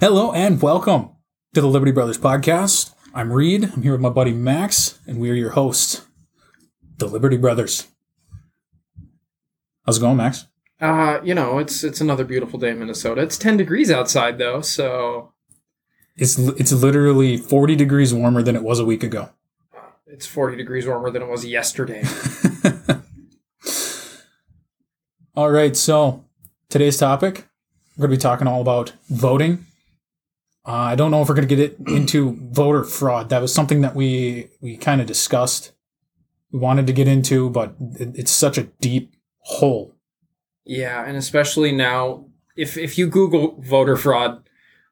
Hello and welcome to the Liberty Brothers podcast. I'm Reed. I'm here with my buddy Max, and we are your hosts, the Liberty Brothers. How's it going, Max? Uh, you know, it's it's another beautiful day in Minnesota. It's 10 degrees outside though, so It's it's literally 40 degrees warmer than it was a week ago. it's 40 degrees warmer than it was yesterday. All right, so today's topic, we're going to be talking all about voting. Uh, I don't know if we're going to get it into voter fraud. That was something that we we kind of discussed. We wanted to get into, but it, it's such a deep hole. yeah, and especially now if if you Google voter fraud,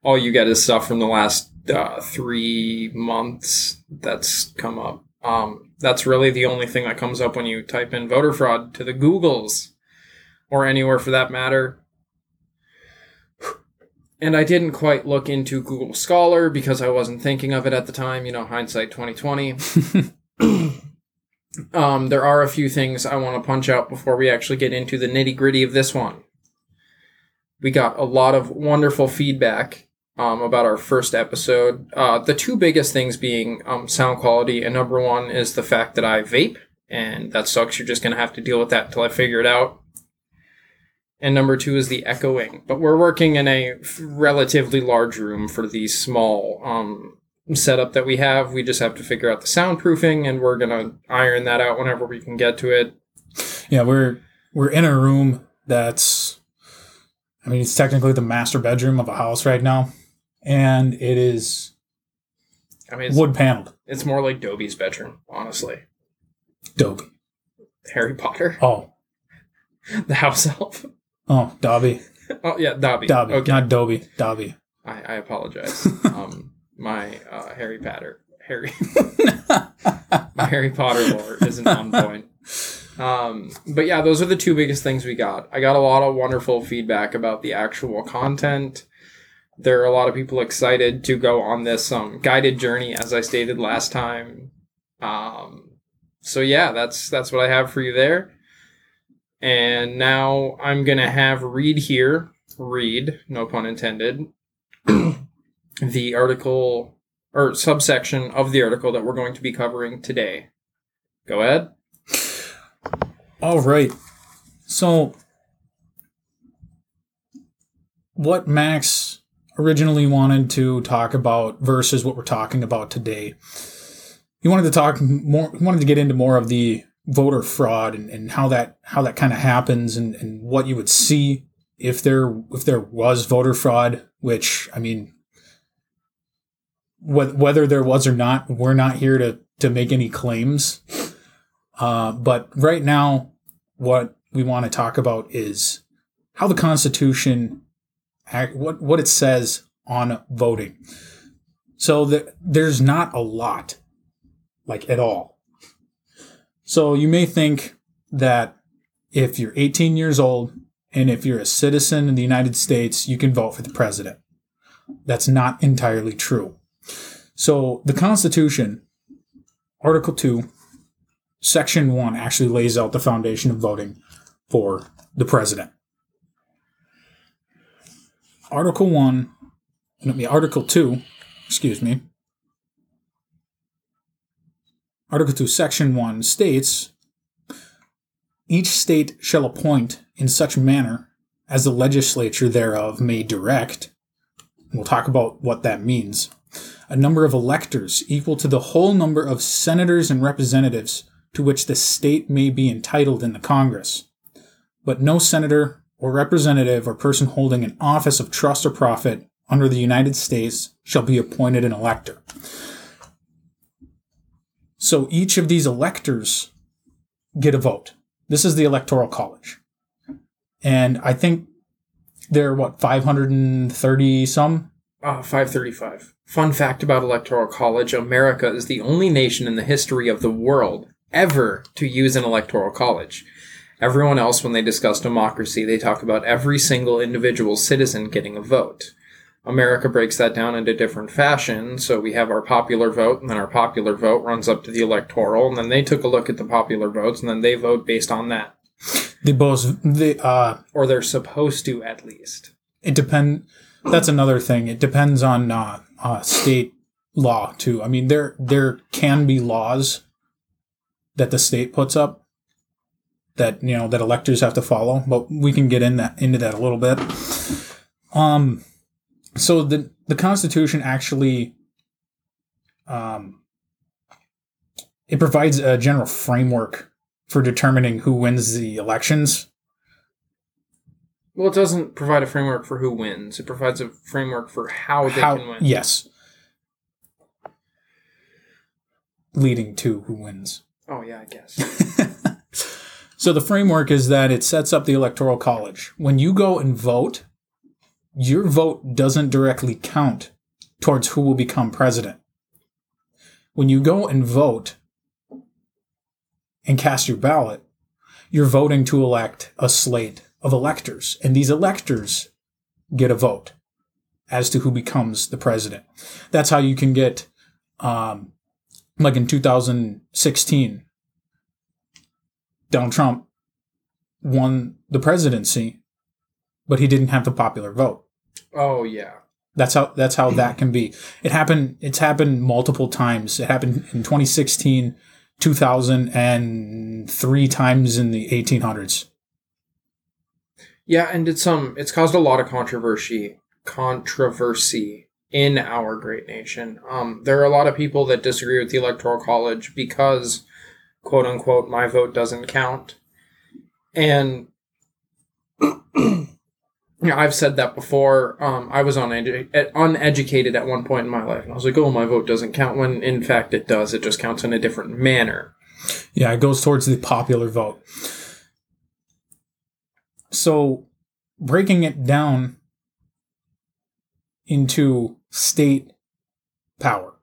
all you get is stuff from the last uh, 3 months that's come up. Um, that's really the only thing that comes up when you type in voter fraud to the Googles or anywhere for that matter. And I didn't quite look into Google Scholar because I wasn't thinking of it at the time, you know, hindsight 2020. um, there are a few things I want to punch out before we actually get into the nitty gritty of this one. We got a lot of wonderful feedback um, about our first episode. Uh, the two biggest things being um, sound quality, and number one is the fact that I vape, and that sucks. You're just going to have to deal with that until I figure it out. And number two is the echoing. But we're working in a relatively large room for the small um, setup that we have. We just have to figure out the soundproofing, and we're gonna iron that out whenever we can get to it. Yeah, we're we're in a room that's I mean, it's technically the master bedroom of a house right now, and it is I mean, it's, wood paneled. it's more like Dobie's bedroom, honestly. Dobby. Harry Potter, Oh, the house elf. Oh, Dobby, Oh yeah, Dobby. Dobby, Okay, not Dobby, Dobby. I, I apologize. um, my uh, Harry Potter, Harry, my Harry Potter lore isn't on point. Um, but yeah, those are the two biggest things we got. I got a lot of wonderful feedback about the actual content. There are a lot of people excited to go on this um, guided journey, as I stated last time. Um, so yeah, that's that's what I have for you there. And now I'm gonna have Reed here. Read, no pun intended, the article or subsection of the article that we're going to be covering today. Go ahead. All right. So, what Max originally wanted to talk about versus what we're talking about today, he wanted to talk more. He wanted to get into more of the voter fraud and, and how that how that kind of happens and, and what you would see if there if there was voter fraud. Which I mean, wh- whether there was or not, we're not here to to make any claims. Uh, but right now, what we want to talk about is how the Constitution, what what it says on voting. So the, there's not a lot, like at all. So you may think that if you're 18 years old and if you're a citizen in the United States, you can vote for the president. That's not entirely true. So the Constitution, Article 2, Section 1 actually lays out the foundation of voting for the president. Article 1, no, I mean, Article 2, excuse me. Article 2, Section 1 states Each state shall appoint in such manner as the legislature thereof may direct. We'll talk about what that means. A number of electors equal to the whole number of senators and representatives to which the state may be entitled in the Congress. But no senator or representative or person holding an office of trust or profit under the United States shall be appointed an elector. So each of these electors get a vote. This is the Electoral College. And I think there are, what, 530 some? Uh, 535. Fun fact about Electoral College America is the only nation in the history of the world ever to use an Electoral College. Everyone else, when they discuss democracy, they talk about every single individual citizen getting a vote. America breaks that down into different fashion. So we have our popular vote, and then our popular vote runs up to the electoral, and then they took a look at the popular votes, and then they vote based on that. They both, they, uh, Or they're supposed to, at least. it depend that's another thing. It depends on uh, uh, state law too. I mean, there there can be laws that the state puts up that you know that electors have to follow, but we can get in that into that a little bit. Um, so the the Constitution actually, um, it provides a general framework for determining who wins the elections. Well, it doesn't provide a framework for who wins. It provides a framework for how they How can win. yes, leading to who wins. Oh yeah, I guess. So the framework is that it sets up the electoral college. When you go and vote, your vote doesn't directly count towards who will become president. When you go and vote and cast your ballot, you're voting to elect a slate of electors, and these electors get a vote as to who becomes the president. That's how you can get, um, like in 2016, Donald Trump won the presidency, but he didn't have the popular vote. Oh yeah. That's how that's how that can be. It happened it's happened multiple times. It happened in 2016, 2000 and three times in the 1800s. Yeah, and it's um it's caused a lot of controversy controversy in our great nation. Um there are a lot of people that disagree with the electoral college because quote unquote my vote doesn't count. And I've said that before. Um, I was unedu- uneducated at one point in my life, and I was like, "Oh, my vote doesn't count." When in fact it does. It just counts in a different manner. Yeah, it goes towards the popular vote. So, breaking it down into state power,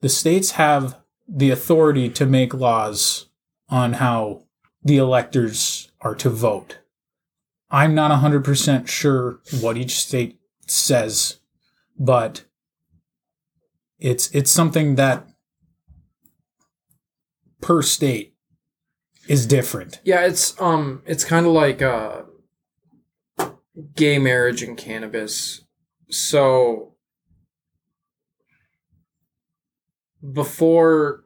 the states have the authority to make laws on how the electors are to vote. I'm not 100% sure what each state says, but it's it's something that per state is different. Yeah, it's um, it's kind of like uh, gay marriage and cannabis. So before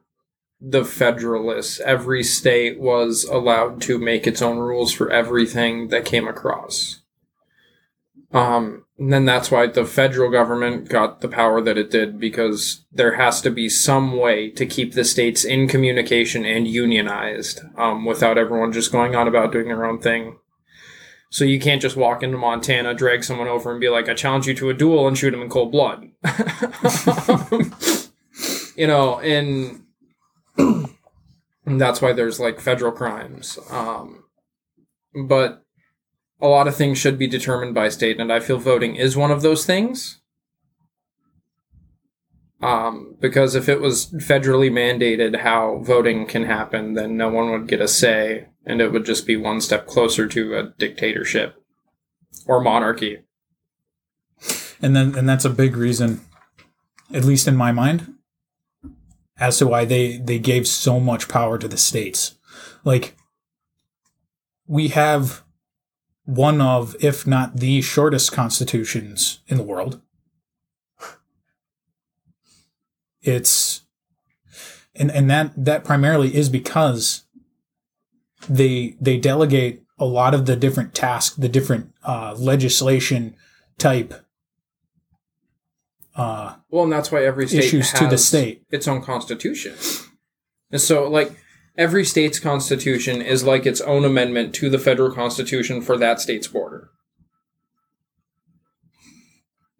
the Federalists, every state was allowed to make its own rules for everything that came across. Um, and then that's why the federal government got the power that it did because there has to be some way to keep the states in communication and unionized um, without everyone just going on about doing their own thing. So you can't just walk into Montana, drag someone over, and be like, "I challenge you to a duel," and shoot him in cold blood. you know, and and that's why there's like federal crimes. Um, but a lot of things should be determined by state, and I feel voting is one of those things. Um, because if it was federally mandated how voting can happen, then no one would get a say, and it would just be one step closer to a dictatorship or monarchy. And then and that's a big reason at least in my mind as to why they they gave so much power to the states. Like we have one of if not the shortest constitutions in the world. It's and and that that primarily is because they they delegate a lot of the different tasks, the different uh, legislation type uh, Well, and that's why every state issues has to the state. its own constitution. And so, like, every state's constitution is like its own amendment to the federal constitution for that state's border.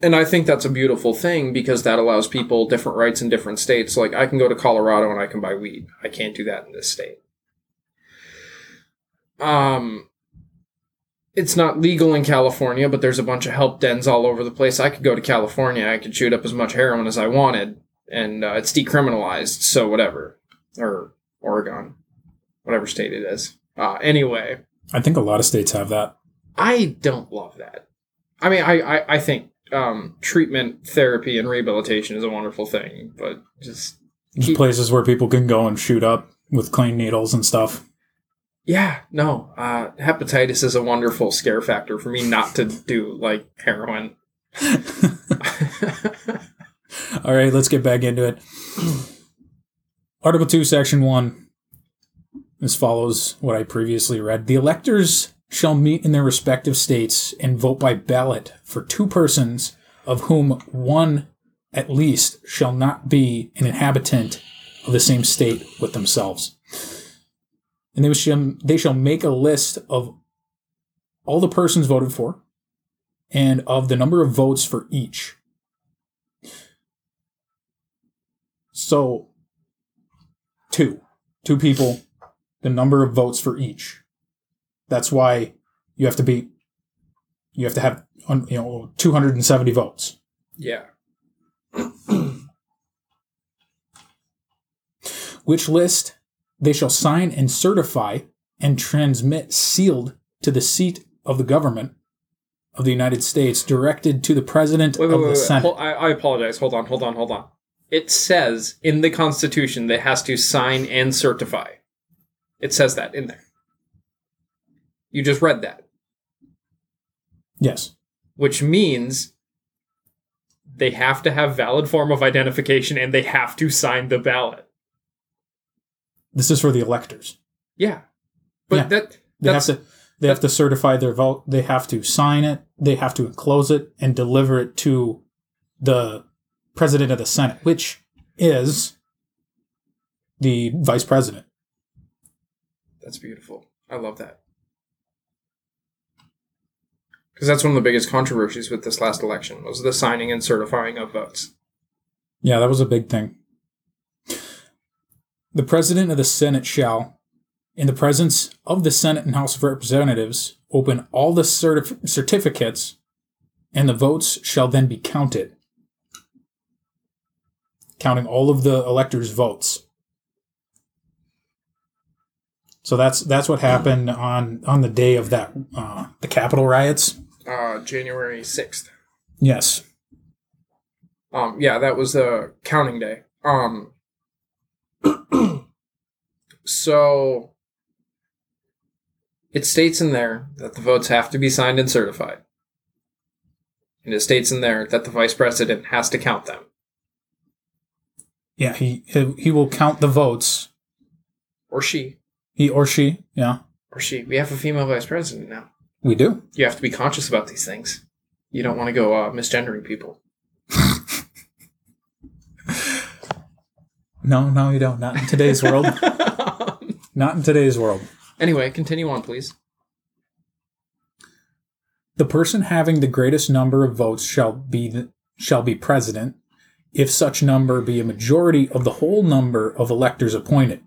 And I think that's a beautiful thing because that allows people different rights in different states. Like, I can go to Colorado and I can buy weed. I can't do that in this state. Um, it's not legal in California, but there's a bunch of help dens all over the place. I could go to California, I could shoot up as much heroin as I wanted, and uh, it's decriminalized, so whatever. Or Oregon, whatever state it is. Uh, anyway, I think a lot of states have that. I don't love that. I mean, I, I, I think um, treatment, therapy, and rehabilitation is a wonderful thing, but just, Keep- places where people can go and shoot up with clean needles and stuff. Yeah, no. Uh, hepatitis is a wonderful scare factor for me not to do, like, heroin. All right, let's get back into it. Article 2, Section 1. This follows what I previously read. The electors shall meet in their respective states and vote by ballot for two persons, of whom one at least shall not be an inhabitant of the same state with themselves. And they shall, they shall make a list of all the persons voted for and of the number of votes for each. So, two. Two people, the number of votes for each. That's why you have to be, you have to have, you know, 270 votes. Yeah. Which list they shall sign and certify and transmit sealed to the seat of the government of the United States, directed to the President Wait, wait, of the wait. Senate. Hol- I, I apologize. Hold on, hold on, hold on. It says in the Constitution that has to sign and certify. It says that in there. You just read that, Yes. which means they have to have valid form of identification and they have to sign the ballot. This is for the electors. Yeah, but Yeah. that They have to they have to certify their vote. They have to sign it. They have to enclose it and deliver it to the president of the Senate, which is the vice president. That's beautiful. I love that. Because that's one of the biggest controversies with this last election was the signing and certifying of votes. Yeah, that was a big thing. The president of the Senate shall, in the presence of the Senate and House of Representatives, open all the certif- certificates, and the votes shall then be counted, counting all of the electors' votes. So that's that's what happened on on the day of that uh, the Capitol riots. Uh, January 6th. Yes, Um, yeah, that was the counting day. Um, so it states in there that the votes have to be signed and certified. And it states in there that the vice president has to count them. yeah, he he, he will count the votes. Or she. He or she, yeah, Or she. We have a female vice president now. we do. You have to be conscious about these things. You don't want to go uh, misgendering people. No, no, you don't. Not in today's world. Not in today's world. anyway, continue on, please. The person having the greatest number of votes shall be the, shall be president, if such number be a majority of the whole number of electors appointed.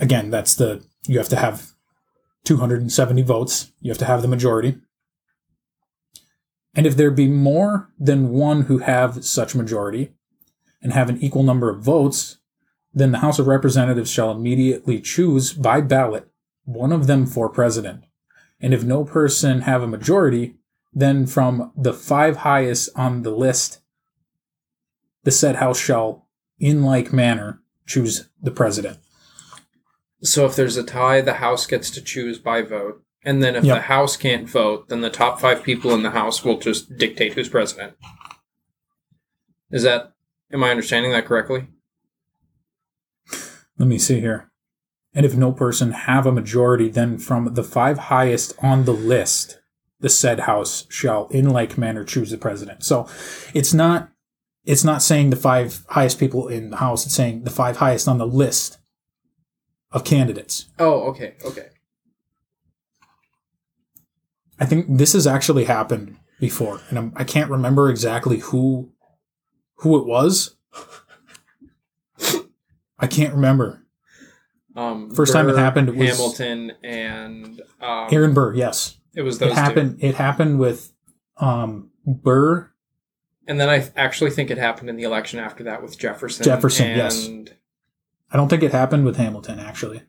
Again, that's the you have to have 270 votes. You have to have the majority. And if there be more than one who have such majority and have an equal number of votes, then the House of Representatives shall immediately choose by ballot one of them for president. And if no person have a majority, then from the five highest on the list, the said house shall, in like manner, choose the president. So if there's a tie, the House gets to choose by vote. And then if Yep. the House can't vote, then the top five people in the House will just dictate who's president. Is that, am I understanding that correctly? Let me see here. And if no person have a majority, then from the five highest on the list, the said house shall in like manner choose the president. So it's not it's not saying the five highest people in the house, it's saying the five highest on the list of candidates. Oh, okay, okay. I think this has actually happened before, and I'm, I can't remember exactly who who it was. I can't remember. Um, First time it happened was- Hamilton and um, Aaron Burr, yes, It was those it happened. It happened with um, Burr. And then I actually think it happened in the election after that with Jefferson. Jefferson, and yes. I don't think it happened with Hamilton. Actually,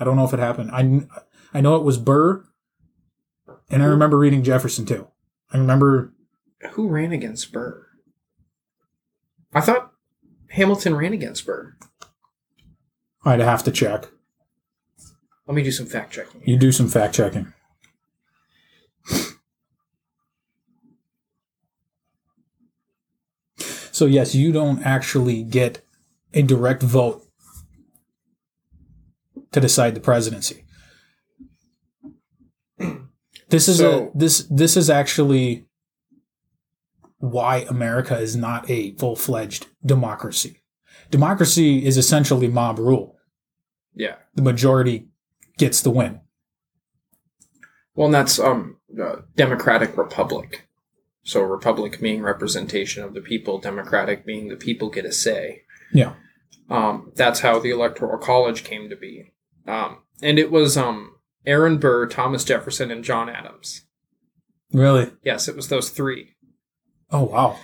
I don't know if it happened. I I know it was Burr, and I remember reading Jefferson too. I remember. Who ran against Burr? I thought Hamilton ran against Burr. I'd have to check. Let me do some fact checking. You do some fact checking. So yes, you don't actually get a direct vote to decide the presidency. This is so, a this this is actually why America is not a full fledged democracy. Democracy is essentially mob rule. Yeah. The majority gets the win. Well, and that's um uh, democratic republic. So republic being representation of the people, democratic being the people get a say. Yeah. Um, that's how the electoral college came to be. Um, and it was um Aaron Burr, Thomas Jefferson, and John Adams. Really? Yes, it was those three. Oh wow.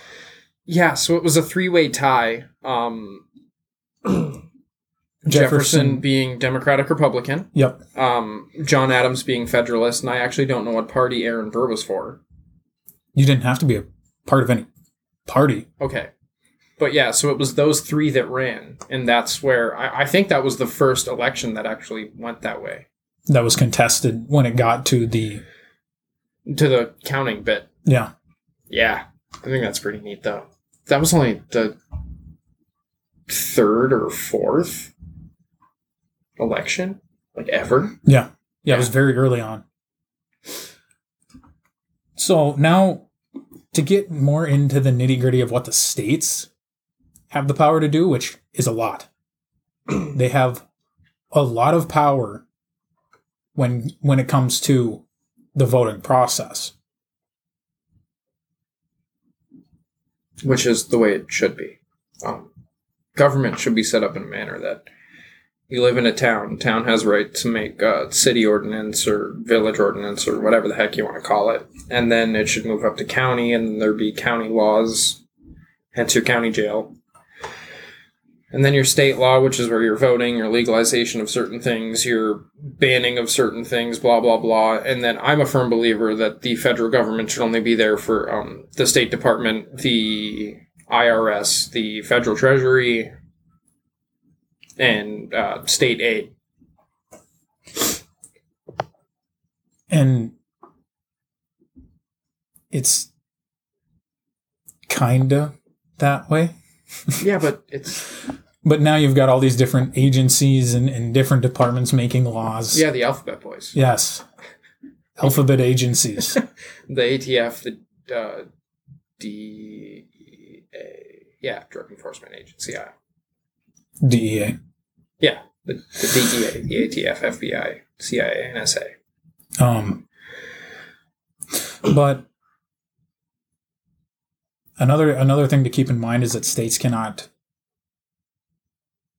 Yeah, so it was a three-way tie. Um, Jefferson. being Democratic Republican, Yep. um, John Adams being Federalist, and I actually don't know what party Aaron Burr was for. You didn't have to be a part of any party. Okay. But yeah, so it was those three that ran, and that's where I, I think that was the first election that actually went that way that was contested when it got to the to the counting bit. yeah Yeah, I think that's pretty neat though. That was only the third or fourth election, like ever. yeah yeah it was very early on so now to get more into the nitty gritty of what the states have the power to do which is a lot they have a lot of power when when it comes to the voting process which is the way it should be. Um, government should be set up in a manner that you live in a town. Town has right to make a city ordinance or village ordinance or whatever the heck you want to call it, and then it should move up to county, and there'd be county laws, hence your county jail. And then your state law, which is where you're voting, your legalization of certain things, your banning of certain things, blah blah blah. And then I'm a firm believer that the federal government should only be there for um, the State Department, the IRS, the Federal Treasury, and uh, state aid. and it's kinda that way Yeah, but it's But now you've got all these different agencies and, and different departments making laws. yeah the alphabet boys, Yes. Alphabet agencies. the ATF, the uh, DEA, yeah, Drug Enforcement Agency, yeah, DEA. yeah, the, the DEA, the ATF, FBI, CIA, NSA. Um, but another another thing to keep in mind is that states cannot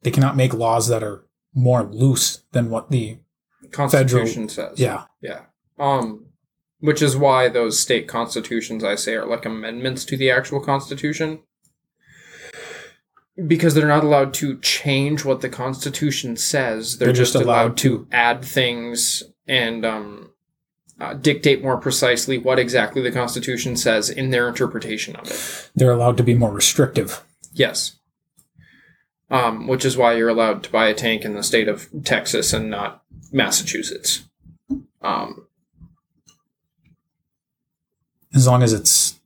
they cannot make laws that are more loose than what the Constitution says. yeah Yeah. Um, which is why those state constitutions I say are like amendments to the actual constitution. Because they're not allowed to change what the constitution says. They're, They're just, allowed, allowed to add things and um, uh, dictate more precisely what exactly the constitution says in their interpretation of it. they're allowed to be more restrictive. Yes. Um, which is why you're allowed to buy a tank in the state of Texas and not Massachusetts. Um, As long as it's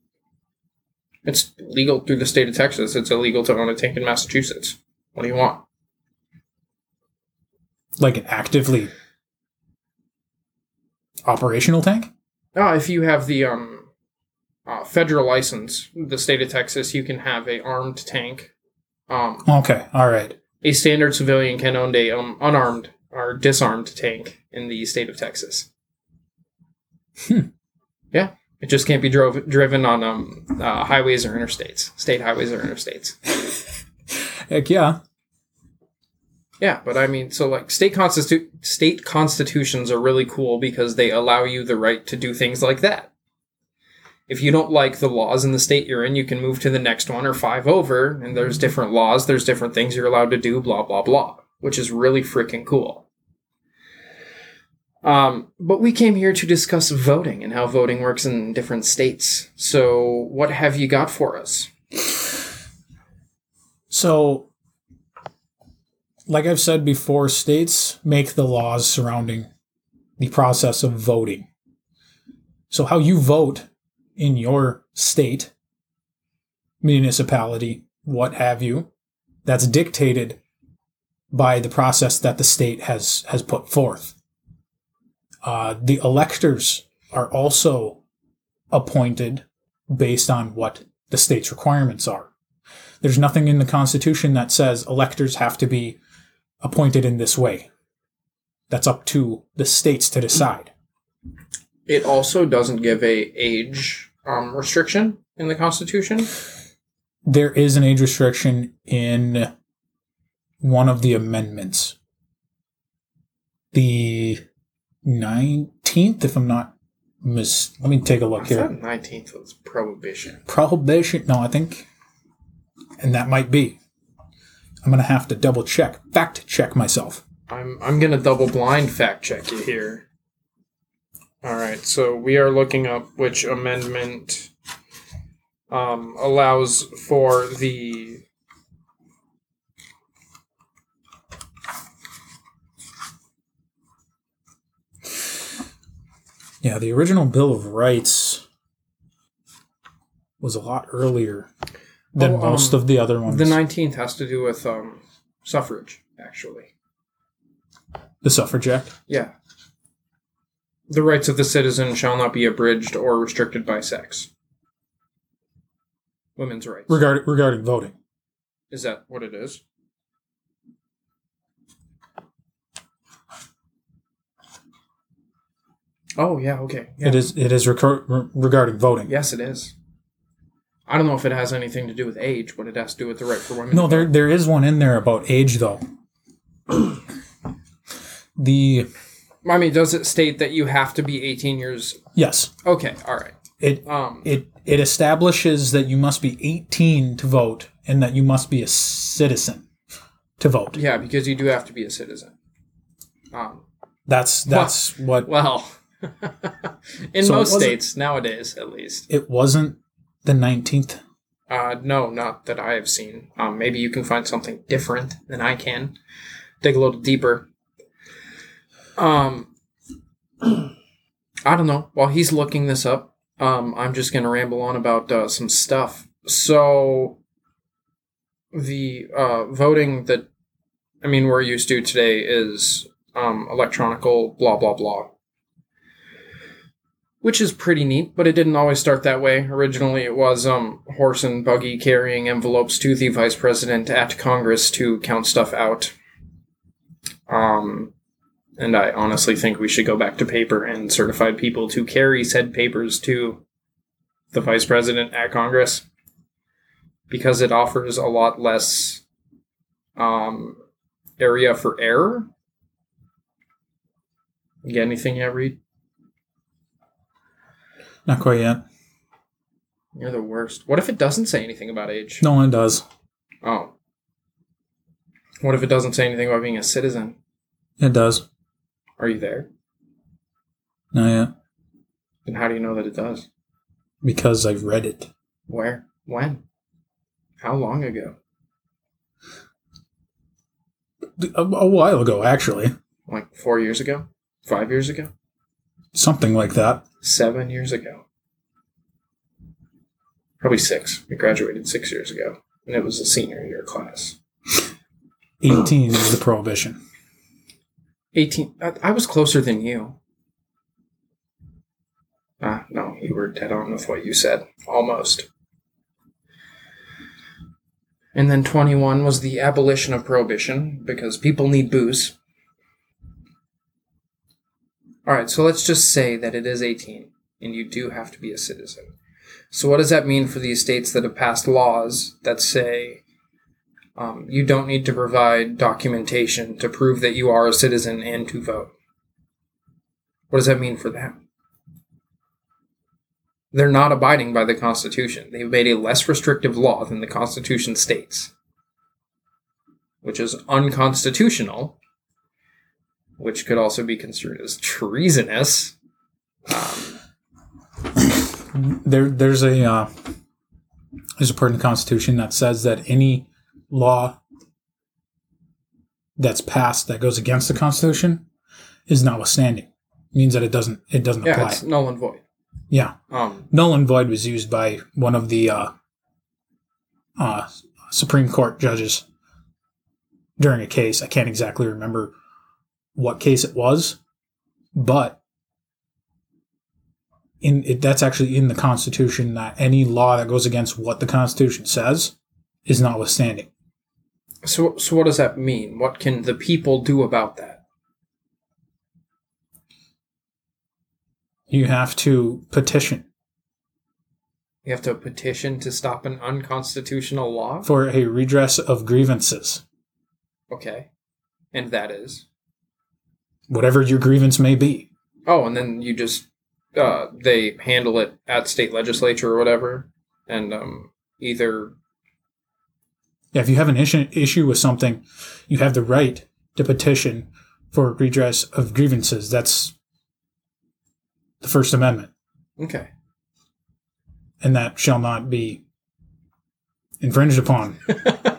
It's legal through the state of Texas. It's illegal to own a tank in Massachusetts. What do you want? like an actively operational tank. Oh, if you have the um, uh, federal license, the state of Texas, you can have a armed tank. Um, Okay, all right. a standard civilian can own a um, unarmed or disarmed tank in the state of Texas. Hmm. Yeah, it just can't be drove driven on um, uh, highways or interstates, state highways or interstates. Heck yeah. Yeah, but I mean, so like state constitu- state constitutions are really cool because they allow you the right to do things like that. If you don't like the laws in the state you're in, you can move to the next one or five over, and there's different laws, there's different things you're allowed to do, blah blah blah, which is really freaking cool. Um, but we came here to discuss voting and how voting works in different states. So, what have you got for us? So, like I've said before, states make the laws surrounding the process of voting. So, how you vote in your state municipality, what have you, that's dictated by the process that the state has has put forth. Uh, the electors are also appointed based on what the state's requirements are. There's nothing in the Constitution that says electors have to be appointed in this way. That's up to the states to decide. It also doesn't give a age um, restriction in the Constitution. There is an age restriction in one of the amendments. The 19th, if I'm not mis. Let me take a look I here. nineteenth was prohibition. Prohibition. No, I think. And that might be. I'm going to have to double check, fact check myself. I'm I'm gonna double blind fact check you here. All right, so we are looking up which amendment um, allows for the Yeah, the original Bill of Rights was a lot earlier than Oh, um, most of the other ones. the nineteenth has to do with um, suffrage, actually. the Suffrage Act. Yeah. The rights of the citizen shall not be abridged or restricted by sex. Women's rights. Regarding regarding voting. Is that what it is? Oh yeah, okay. Yeah. It is it is recur- re- regarding voting. Yes, it is. I don't know if it has anything to do with age, but it has to do with the right for women. No, to there there is one in there about age though. the I mean, does it state that you have to be 18 years? yes, Okay, all right. it Um, it it establishes that you must be 18 to vote and that you must be a citizen to vote. yeah, because you do have to be a citizen. Um, That's that's what well, in So most states nowadays, at least. it wasn't the 19th. Uh, no, not that I have seen. Um, maybe you can find something different than I can. Dig a little deeper. Um, I don't know. While he's looking this up, um, I'm just gonna ramble on about uh, some stuff. So, the uh, voting that I mean we're used to today is um, electronical blah blah blah which is pretty neat, but it didn't always start that way. Originally, it was um, horse and buggy carrying envelopes to the vice president at Congress to count stuff out. Um, and I honestly think we should go back to paper and certified people to carry said papers to the vice president at Congress because it offers a lot less um, area for error. You get anything yet, Reed? Not quite yet. You're the worst. What if it doesn't say anything about age? No one does. Oh. What if it doesn't say anything about being a citizen? It does. Are you there? Not yet. Then how do you know that it does? Because I've read it. Where? When? How long ago? A, a while ago, actually. Like four years ago? Five years ago? Something like that. Seven years ago? Probably six. We graduated six years ago. And it was a senior year class. 18 is the prohibition. 18. I, I was closer than you. Ah, no, you were dead on with what you said. Almost. And then 21 was the abolition of prohibition because people need booze. Alright, so let's just say that it is 18 and you do have to be a citizen. So, what does that mean for these states that have passed laws that say um, you don't need to provide documentation to prove that you are a citizen and to vote? What does that mean for them? They're not abiding by the Constitution. They've made a less restrictive law than the Constitution states, which is unconstitutional, which could also be construed as treasonous. Um, There, there's a uh, there's a part in the Constitution that says that any law that's passed that goes against the Constitution is notwithstanding. means that it doesn't it doesn't yeah, apply. it's null and void. Yeah, Um, null and void was used by one of the uh, uh, Supreme Court judges during a case. I can't exactly remember what case it was, but in it, that's actually in the Constitution that any law that goes against what the Constitution says is notwithstanding. So, so what does that mean? What can the people do about that? You have to petition You have to petition to stop an unconstitutional law? for a redress of grievances, Okay. And that is? Whatever your grievance may be. Oh, and then you just uh, they handle it at state legislature or whatever, and um, either Yeah, if you have an issue, issue with something, you have the right to petition for redress of grievances. That's the First Amendment, okay, and that shall not be infringed upon.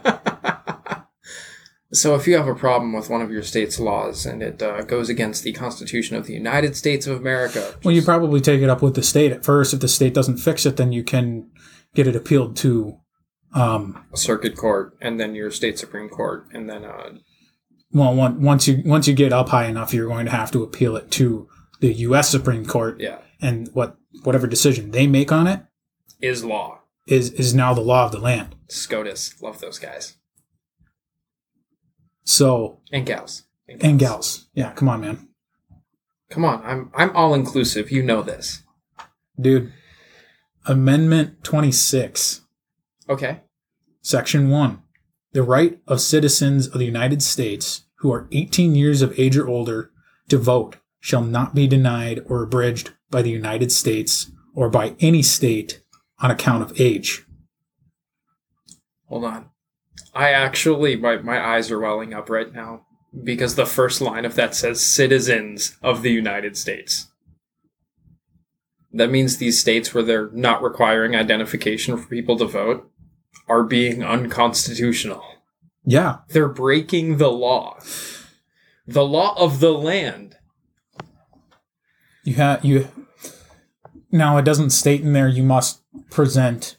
so if you have a problem with one of your state's laws and it uh, goes against the Constitution of the United States of America, Well, you probably take it up with the state at first. If the state doesn't fix it, then you can get it appealed to. Um, circuit court and then your state supreme court and then uh, well, one, once you once you get up high enough, you're going to have to appeal it to the U.S. Supreme Court, yeah and what whatever decision they make on it is law. is is now the law of the land. SCOTUS, love those guys So and gals and gals, yeah, come on, man. Come on, I'm I'm all inclusive. You know this. Dude, Amendment 26, Okay. Section 1. The right of citizens of the United States who are 18 years of age or older to vote shall not be denied or abridged by the United States or by any state on account of age. Hold on. I actually my my eyes are welling up right now because the first line of that says citizens of the United States. That means these states where they're not requiring identification for people to vote are being unconstitutional. Yeah, They're breaking the law. The law of the land. you have you Now it doesn't state in there you must present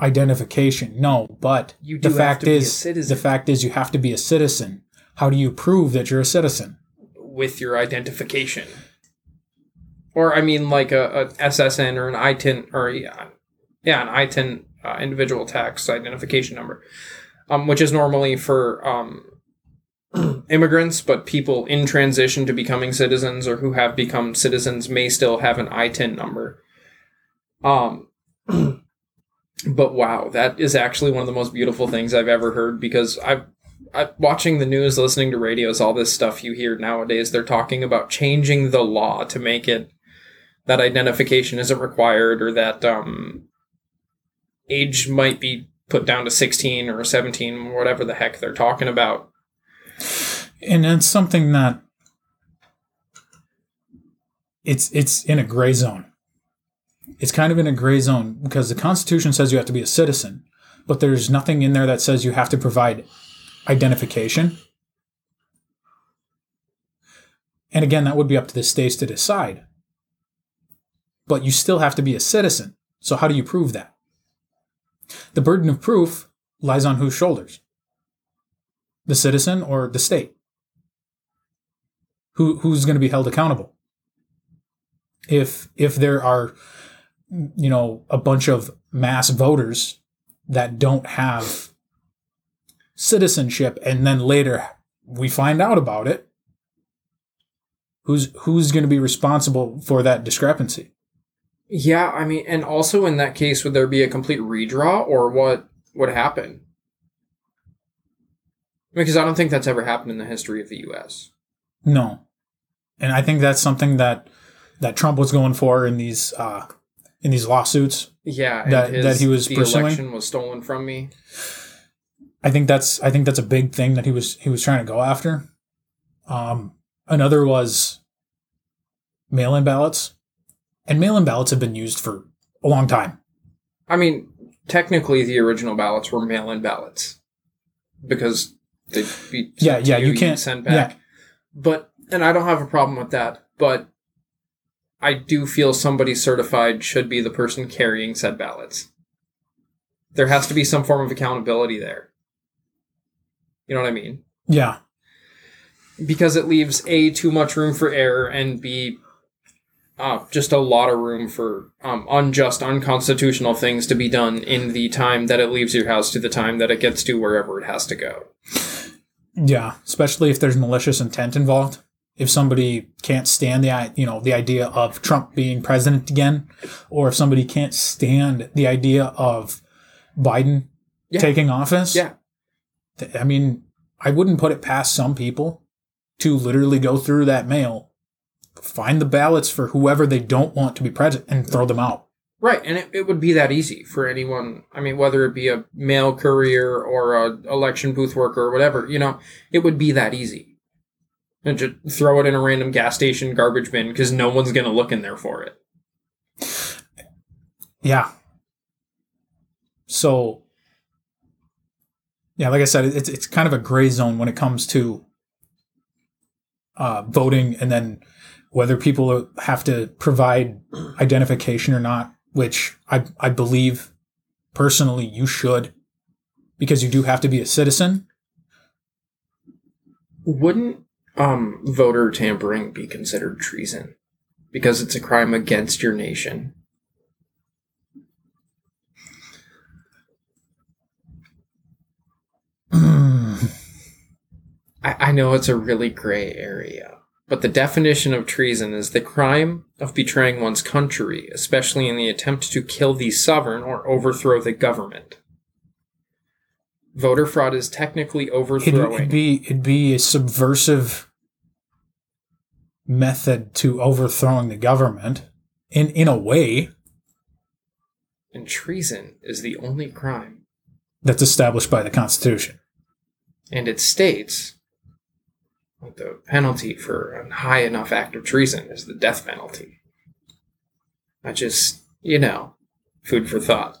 identification. No, but You do the fact to be a is the fact is you have to be a citizen. How do you prove that you're a citizen? with your identification. Or I mean, like a, a SSN or an ITIN or yeah, yeah, an ITIN uh, individual tax identification number, um, which is normally for um, immigrants, but people in transition to becoming citizens or who have become citizens may still have an ITIN number. Um, but wow, that is actually one of the most beautiful things I've ever heard because I've I, watching the news, listening to radios, all this stuff you hear nowadays, they're talking about changing the law to make it that identification isn't required or that um, age might be put down to 16 or 17, whatever the heck they're talking about. and it's something that it's it's in a gray zone. It's kind of in a gray zone because the Constitution says you have to be a citizen, but there's nothing in there that says you have to provide identification. And again, that would be up to the states to decide. But you still have to be a citizen. So how do you prove that? The burden of proof lies on whose shoulders? The citizen or the state? Who who's going to be held accountable? If if there are you know a bunch of mass voters that don't have citizenship and then later we find out about it who's who's going to be responsible for that discrepancy Yeah, I mean, and also in that case, would there be a complete redraw or what would happen? Because I don't think that's ever happened in the history of the U.S. no and i think that's something that that trump was going for in these uh in these lawsuits Yeah, and That- his, that he was the pursuing? election was stolen from me. I think that's I think that's a big thing that he was he was trying to go after. Um, another was mail-in ballots, and mail-in ballots have been used for a long time. I mean, technically, the original ballots were mail-in ballots because they'd be sent Yeah, yeah, you you'd can't- send back. yeah. But and I don't have a problem with that, but I do feel somebody certified should be the person carrying said ballots. There has to be some form of accountability there. You know what I mean? Yeah. Because it leaves A, too much room for error, and B, uh, just a lot of room for um, unjust, unconstitutional things to be done in the time that it leaves your house to the time that it gets to wherever it has to go. Yeah, especially if there's malicious intent involved. If somebody can't stand the you know the idea of Trump being president again, or if somebody can't stand the idea of Biden Yeah. taking office, Yeah. th- I mean, I wouldn't put it past some people to literally go through that mail, find the ballots for whoever they don't want to be president, and throw them out. Right, and it, it would be that easy for anyone. I mean, whether it be a mail courier or a election booth worker or whatever, you know, it would be that easy. And just throw it in a random gas station garbage bin because no one's going to look in there for it. Yeah. So, yeah, like I said, it's it's kind of a gray zone when it comes to uh, voting, and then whether people have to provide identification or not. Which I I believe personally you should, because you do have to be a citizen. Wouldn't um, voter tampering be considered treason because it's a crime against your nation? I, I know it's a really gray area, but the definition of treason is the crime of betraying one's country, especially in the attempt to kill the sovereign or overthrow the government. Voter fraud is technically It'd, overthrowing. it'd be it'd be a subversive method to overthrowing the government in in a way and treason is the only crime. that's established by the Constitution. And it states that the penalty for a high enough act of treason is the death penalty. I just, you know, food for thought.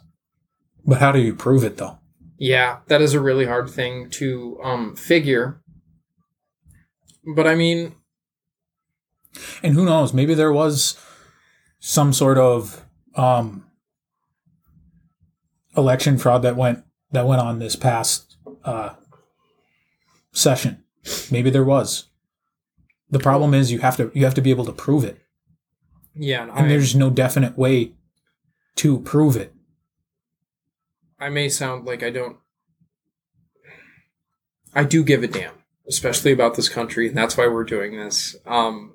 But how do you prove it though? Yeah, that is a really hard thing to um, figure. But I mean, And who knows? Maybe there was some sort of um, election fraud that went that went on this past uh, session. Maybe there was. The problem is you have to you have to be able to prove it, yeah, and and I, there's no definite way to prove it. I may sound like I don't. I do give a damn, especially about this country, and that's why we're doing this. Um,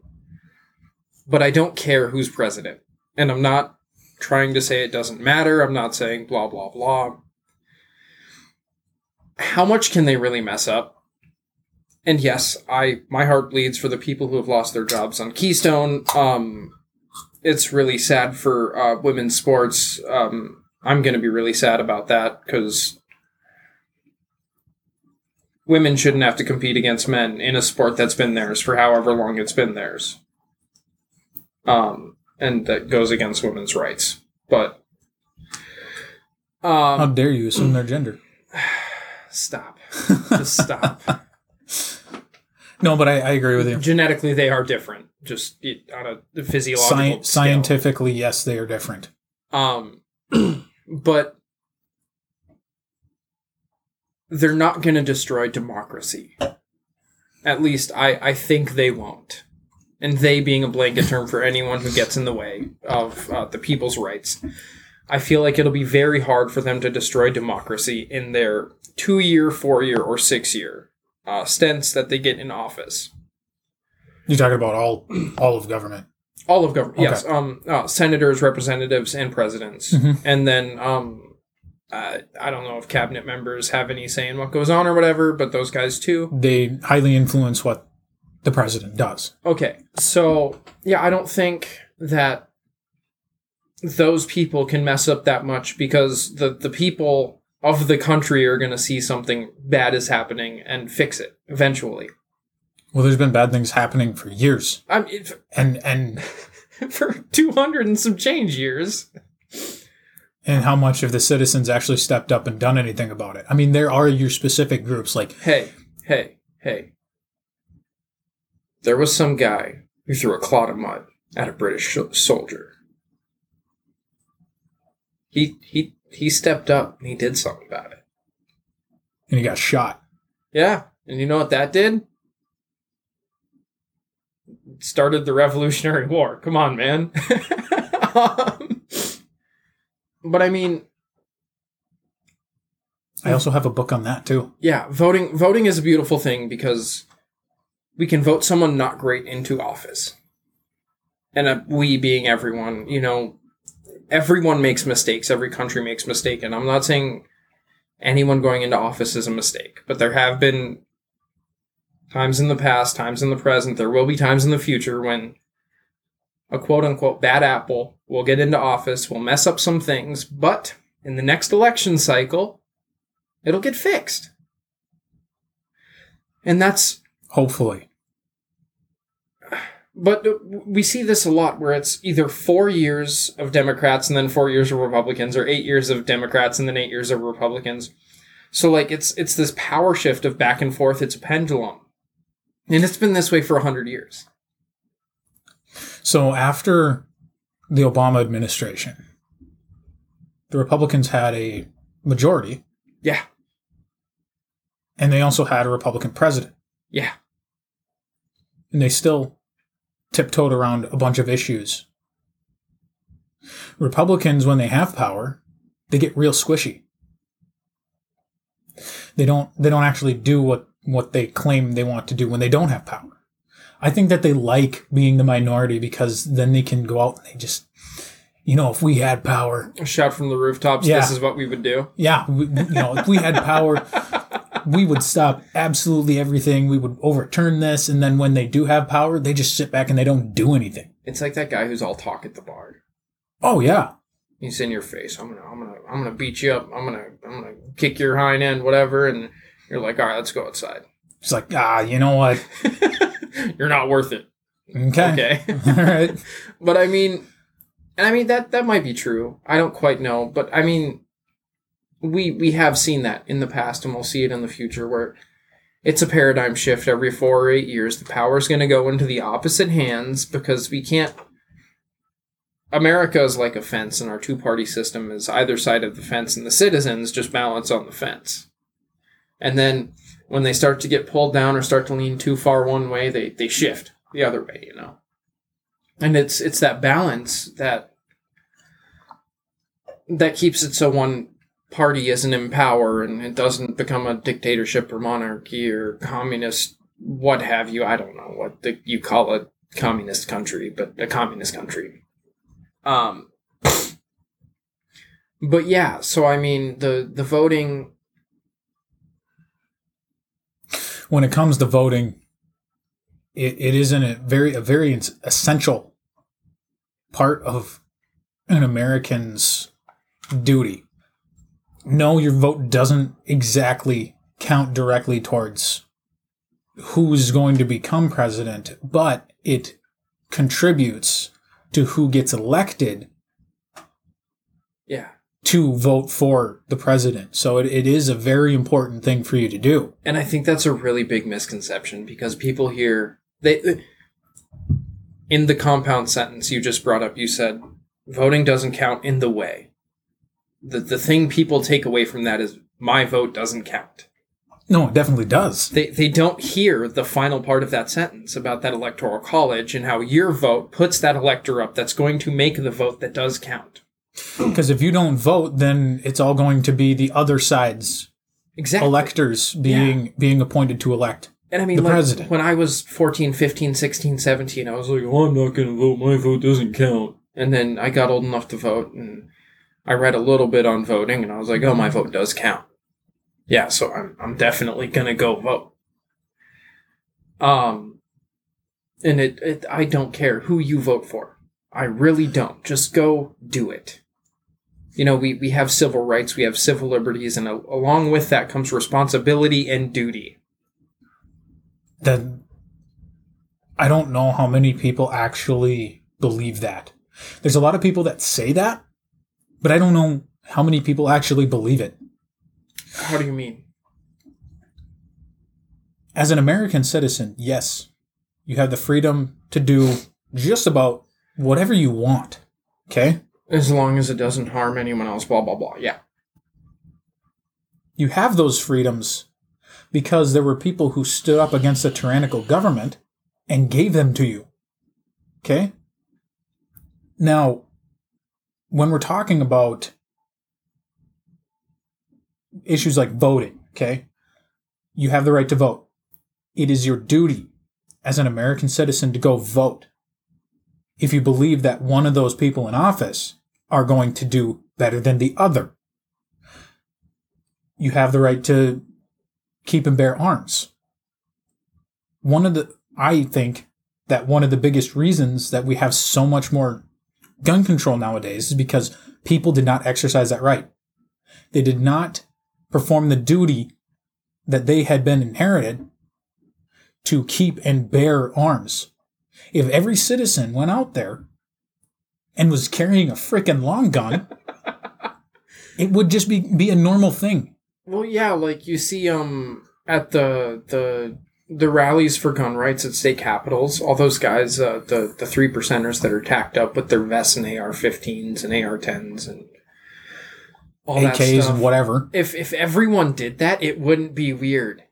but I don't care who's president, and I'm not trying to say it doesn't matter. I'm not saying blah blah blah. How much can they really mess up? And yes, I my heart bleeds for the people who have lost their jobs on Keystone. Um, it's really sad for uh, women's sports. Um, I'm going to be really sad about that because women shouldn't have to compete against men in a sport that's been theirs for however long it's been theirs. Um, and that goes against women's rights. But How um, dare you assume their gender? stop, just stop. No, but I, I agree with you. Genetically, they are different, just on a physiological Sci- scientifically, yes, they are different. Um, but they're not going to destroy democracy. At least I, I think they won't. And they being a blanket term for anyone who gets in the way of uh, the people's rights. I feel like it'll be very hard for them to destroy democracy in their two year, four year, or six year uh, stints that they get in office. You're talking about all all of government. All of government, Okay. yes. Um, uh, senators, representatives, and presidents, Mhm. and then um, uh, I don't know if cabinet members have any say in what goes on or whatever, but those guys too. They highly influence what the president does. Okay, so yeah, I don't think that those people can mess up that much because the the people of the country are going to see something bad is happening and fix it eventually. Well, there's been bad things happening for years, I mean, f- and and for two hundred and some change years. and how much of the citizens actually stepped up and done anything about it. I mean, there are your specific groups like Hey, hey, hey. There was some guy who threw a clod of mud at a British soldier. He he he stepped up and he did something about it. And he got shot. Yeah. And you know what that did? Started the Revolutionary War. Come on, man. um, but I mean, I also have a book on that too. yeah, voting voting is a beautiful thing because we can vote someone not great into office. And uh, we being everyone, you know, everyone makes mistakes. Every country makes mistake, and I'm not saying anyone going into office is a mistake, but there have been times in the past, times in the present, there will be times in the future when a quote unquote bad apple will get into office, will mess up some things, but in the next election cycle, it'll get fixed. And that's Hopefully. but we see this a lot where it's either four years of Democrats and then four years of Republicans, or eight years of Democrats and then eight years of Republicans. So like it's it's this power shift of back and forth. It's a pendulum, and it's been this way for a hundred years. So after the Obama administration, the Republicans had a majority Yeah, and they also had a Republican president. yeah, And they still tiptoed around a bunch of issues. Republicans, when they have power, they get real squishy. They don't they don't actually do what, what they claim they want to do when they don't have power. I think that they like being the minority because then they can go out and they just you know, if we had power, shout from the rooftops. Yeah. This is what we would do. yeah, we, you know, if we had power, we would stop absolutely everything. We would overturn this, and then when they do have power, they just sit back and they don't do anything. It's like that guy who's all talk at the bar. Oh yeah, He's in your face. I'm gonna, I'm gonna, I'm gonna beat you up. I'm gonna, I'm gonna kick your hind end, whatever. And you're like, all right, let's go outside. it's like ah, you know what? you're not worth it. Okay, Okay. all right. but I mean, and I mean that that might be true. I don't quite know, but I mean, we we have seen that in the past, and we'll see it in the future where it's a paradigm shift every four or eight years. The power is going to go into the opposite hands because we can't. America is like a fence, and our two party system is either side of the fence, and the citizens just balance on the fence. And then when they start to get pulled down or start to lean too far one way, they, they shift the other way, you know? And it's it's that balance that that keeps it so one party isn't in power and it doesn't become a dictatorship or monarchy or communist what have you. I don't know what the, you call a communist country but a communist country. Um but yeah so i mean the the voting When it comes to voting, it, it is in a very a very essential part of an American's duty. No, your vote doesn't exactly count directly towards who's going to become president, but it contributes to who gets elected yeah to vote for the president. So it, it is a very important thing for you to do. And I think that's a really big misconception because people hear they in the compound sentence you just brought up you said voting doesn't count in the way. The the thing people take away from that is my vote doesn't count. No, it definitely does. They they don't hear the final part of that sentence about that electoral college and how your vote puts that elector up that's going to make the vote that does count. Because if you don't vote, then it's all going to be the other side's Exactly. electors being being appointed to elect. And I mean, the like, president. when I was 14, 15, 16, 17, I was like, oh, I'm not going to vote. My vote doesn't count. And then I got old enough to vote, and I read a little bit on voting, and I was like, oh, my vote does count. Yeah, so I'm, I'm definitely going to go vote. Um, and it, it, I don't care who you vote for. I really don't. Just go do it. You know, we, we have civil rights, we have civil liberties, and a, along with that comes responsibility and duty. That I don't know how many people actually believe that. There's a lot of people that say that, but I don't know how many people actually believe it. How do you mean? As an American citizen, yes, you have the freedom to do just about whatever you want. Okay? As long as it doesn't harm anyone else, blah blah blah. Yeah. You have those freedoms because there were people who stood up against a tyrannical government and gave them to you. Okay? Now, when we're talking about issues like voting, okay? You have the right to vote. It is your duty as an American citizen to go vote. If you believe that one of those people in office are going to do better than the other, you have the right to keep and bear arms. One of the, I think that one of the biggest reasons that we have so much more gun control nowadays is because people did not exercise that right. They did not perform the duty that they had been inherited to keep and bear arms. If every citizen went out there and was carrying a freaking long gun, it would just be, be a normal thing. Well, yeah, like you see um at the the the rallies for gun rights at state capitals, all those guys, uh, the the three percenters that are tacked up with their vests and AR-15s and AR-10s and all that AKs stuff. and whatever. If if everyone did that, it wouldn't be weird.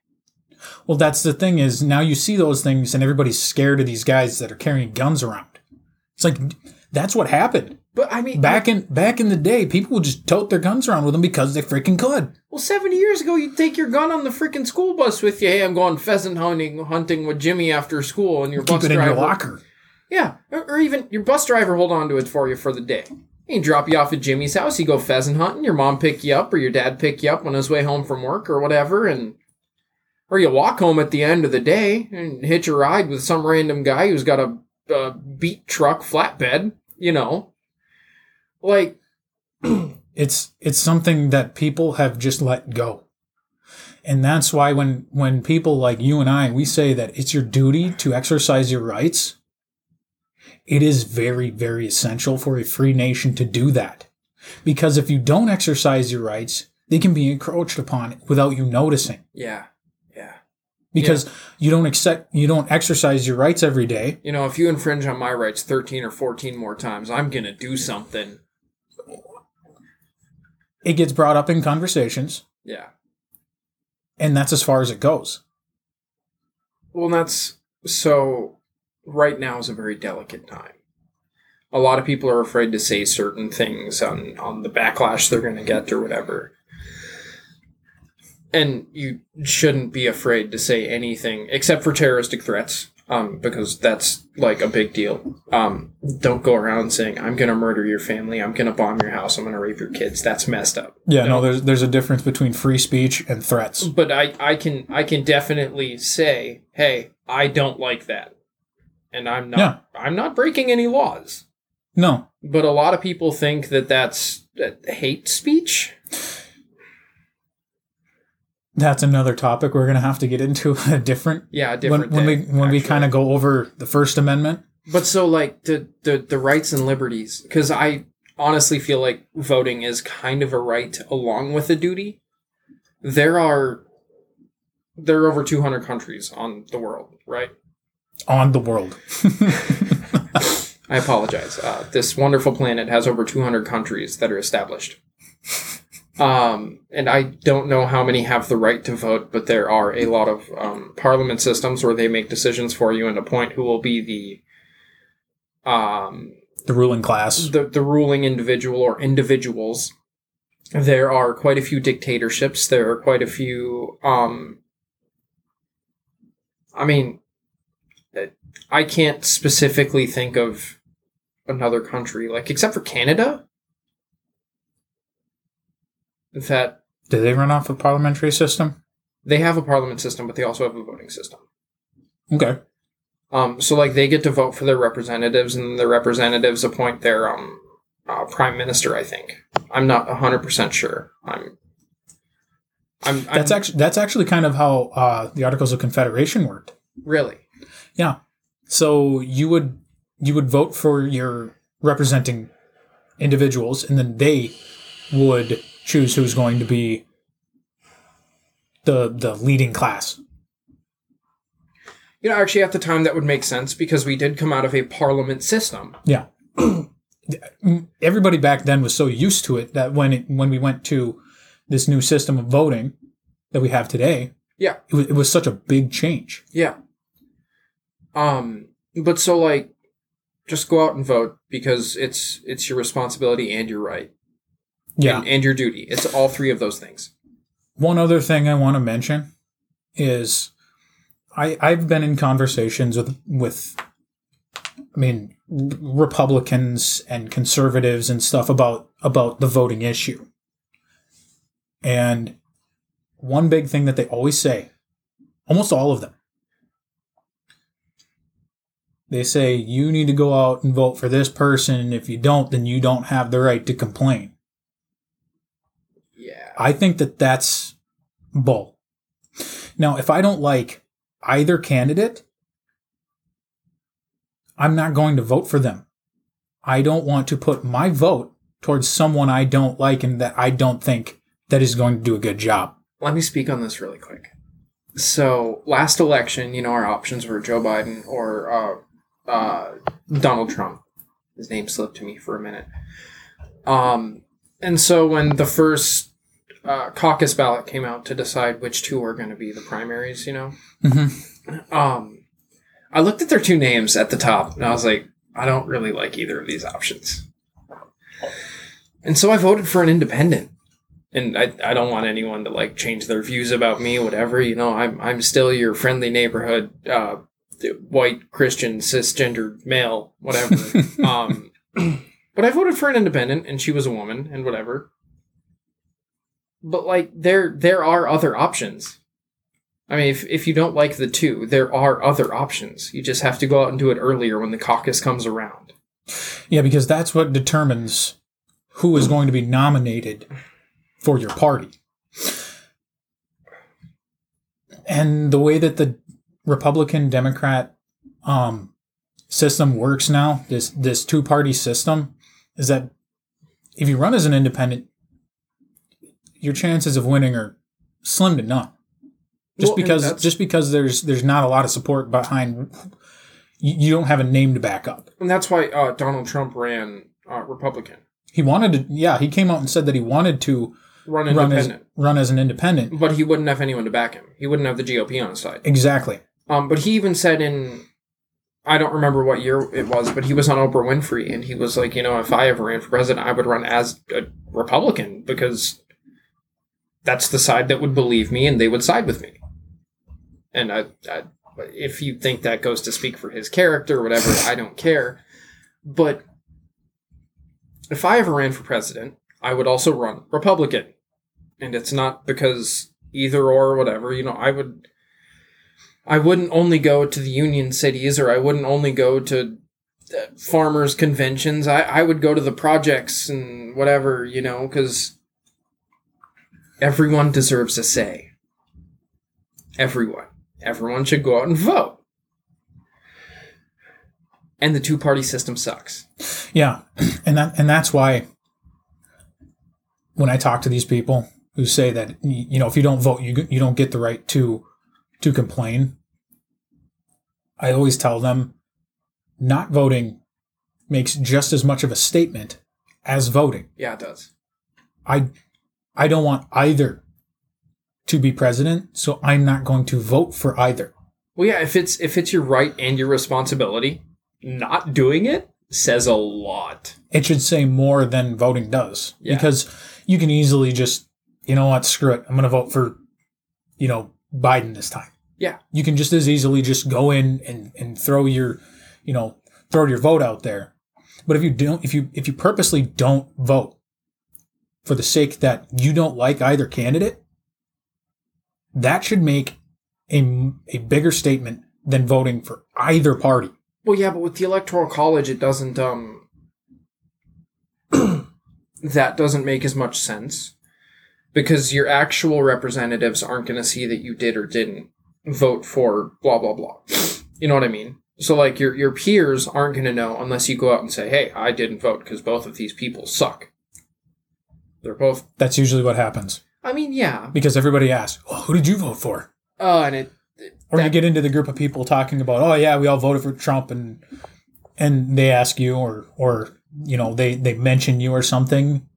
Well, that's the thing is now you see those things and everybody's scared of these guys that are carrying guns around. It's like that's what happened. But I mean, Back in back in the day, people would just tote their guns around with them because they freaking could. well, seventy years ago, you'd take your gun on the freaking school bus with you. Hey, I'm going pheasant hunting hunting with Jimmy after school, and your Keep bus it in driver. your locker. Yeah, or, or even your bus driver hold on to it for you for the day. He drop you off at Jimmy's house. You go pheasant hunting. Your mom pick you up, or your dad pick you up on his way home from work, or whatever, and or you walk home at the end of the day and hitch a ride with some random guy who's got a, a beat truck flatbed. You know, like It's it's something that people have just let go. And that's why when when people like you and I we say that it's your duty to exercise your rights, it is very very essential for a free nation to do that. Because if you don't exercise your rights, they can be encroached upon without you noticing. yeah, yeah. Because you don't accept you don't exercise your rights every day. You know, if you infringe on my rights thirteen or fourteen more times, I'm gonna do something. It gets brought up in conversations, Yeah. and that's as far as it goes. Well, that's so. Right now is a very delicate time. A lot of people are afraid to say certain things on on the backlash they're going to get or whatever. And you shouldn't be afraid to say anything except for terroristic threats, um, because that's like a big deal. Um, don't go around saying I'm going to murder your family, I'm going to bomb your house, I'm going to rape your kids. That's messed up. Yeah, no, there's there's a difference between free speech and threats. but I, I can I can definitely say, hey, I don't like that, and I'm not Yeah. I'm not breaking any laws. No, But a lot of people think that that's that hate speech. That's another topic we're gonna have to get into a different Yeah, a when, different when we day, when we actually. kind of go over the First Amendment. But so like the the the rights and liberties, because I honestly feel like voting is kind of a right along with a duty. There are there are over 200 countries on the world, right? on the world. I apologize. Uh, this wonderful planet has over 200 countries that are established. Um, and I don't know how many have the right to vote, but there are a lot of um, parliament systems where they make decisions for you and appoint who will be the um, the ruling class. the, the ruling individual or individuals. There are quite a few dictatorships. There are quite a few. Um, I mean, I can't specifically think of another country, like except for Canada. That Do they run off a parliamentary system? they have a parliament system, but they also have a voting system. Okay. Um, so like they get to vote for their representatives, and the representatives appoint their um, uh, prime minister. I think I'm not hundred percent sure. I'm. I'm, I'm That's actually that's actually kind of how uh, the Articles of Confederation worked. really Yeah. So you would you would vote for your representing individuals, and then they would choose who's going to be the the leading class. you know actually at the time that would make sense because we did come out of a parliament system. Yeah. everybody back then was so used to it that when it, when we went to this new system of voting that we have today, Yeah. it was, it was such a big change. Yeah. Um, but so like, just go out and vote because it's it's your responsibility and your right. Yeah. And, and your duty. It's all three of those things. One other thing I want to mention is I I've been in conversations with with I mean Republicans and conservatives and stuff about about the voting issue. And one big thing that they always say, almost all of them, they say you need to go out and vote for this person and if you don't then you don't have the right to complain. I think that that's bull. Now, if I don't like either candidate, I'm not going to vote for them. I don't want to put my vote towards someone I don't like and that I don't think that is going to do a good job. Let me speak on this really quick. So last election, you know, our options were Joe Biden or uh, uh, Donald Trump. His name slipped to me for a minute. Um, and so when the first uh, caucus ballot came out to decide which two were going to be the primaries, you know, Mm-hmm. um, I looked at their two names at the top and I was like, I don't really like either of these options. And so I voted for an independent. And I, I don't want anyone to like change their views about me, whatever. You know, I'm I'm still your friendly neighborhood uh, white Christian cisgendered male, whatever. um, but I voted for an independent, and she was a woman, and whatever. But like, there there are other options. I mean, if, if you don't like the two, there are other options. You just have to go out and do it earlier when the caucus comes around. Yeah, because that's what determines who is going to be nominated for your party. And the way that the Republican Democrat um, system works now, this this two party system, is that if you run as an independent, your chances of winning are slim to none. Just Well, because just because there's there's not a lot of support behind you, you don't have a name to back up. And that's why uh, Donald Trump ran uh, Republican, He wanted to, yeah, he came out and said that he wanted to run run as, independent. run as an independent. but he wouldn't have anyone to back him. He wouldn't have the GOP on his side. Exactly. Um, but he even said in, I don't remember what year it was, but he was on Oprah Winfrey, and he was like, you know, if I ever ran for president, I would run as a Republican because that's the side that would believe me, and they would side with me. And I, I if you think that goes to speak for his character or whatever, I don't care. But if I ever ran for president, I would also run Republican. And it's not because either or whatever, you know, I would I wouldn't only go to the union cities or I wouldn't only go to uh, farmers conventions. I, I would go to the projects and whatever, you know, because everyone deserves a say. Everyone. Everyone should go out and vote. And the two party system sucks. Yeah, and that and that's why when I talk to these people who say that you know if you don't vote you you don't get the right to to complain, I always tell them not voting makes just as much of a statement as voting. Yeah, it does. I I don't want either to be president, so I'm not going to vote for either. Well, yeah, if it's if it's your right and your responsibility, not doing it says a lot. It should say more than voting does Yeah. because you can easily just you know what screw it I'm going to vote for you know Biden this time. Yeah. You can just as easily just go in and and throw your you know throw your vote out there. But if you don't if you if you purposely don't vote for the sake that you don't like either candidate, that should make a, a bigger statement than voting for either party. Well, yeah, but with the electoral college, it doesn't. Um, that doesn't make as much sense because your actual representatives aren't going to see that you did or didn't vote for blah blah blah. You know what I mean? So like your your peers aren't going to know unless you go out and say, "Hey, I didn't vote because both of these people suck." They're both. That's usually what happens I mean, yeah. because everybody asks, well, "Who did you vote for?" Uh, and it. Or you that- get into the group of people talking about, "Oh yeah, we all voted for Trump," and and they ask you, or or you know they they mention you or something,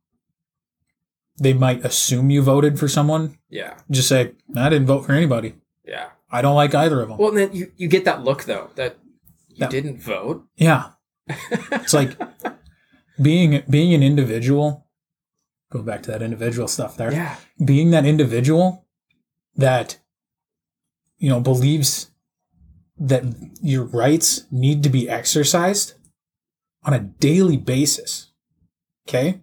they might assume you voted for someone. Yeah. Just say I didn't vote for anybody. Yeah. I don't like either of them. Well, then you, you get that look though that you didn't vote. yeah, it's like being being an individual. Go back to that individual stuff there. Yeah. being that individual that you know believes that your rights need to be exercised on a daily basis okay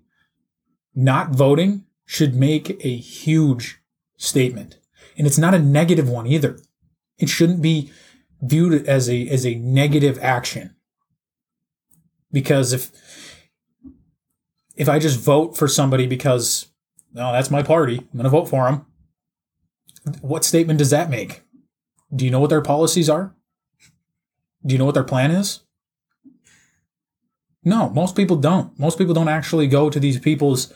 not voting should make a huge statement and it's not a negative one either it shouldn't be viewed as a as a negative action because if if i just vote for somebody because no, that's my party. I'm going to vote for them. What statement does that make? Do you know what their policies are? Do you know what their plan is? No, most people don't. Most people don't actually go to these people's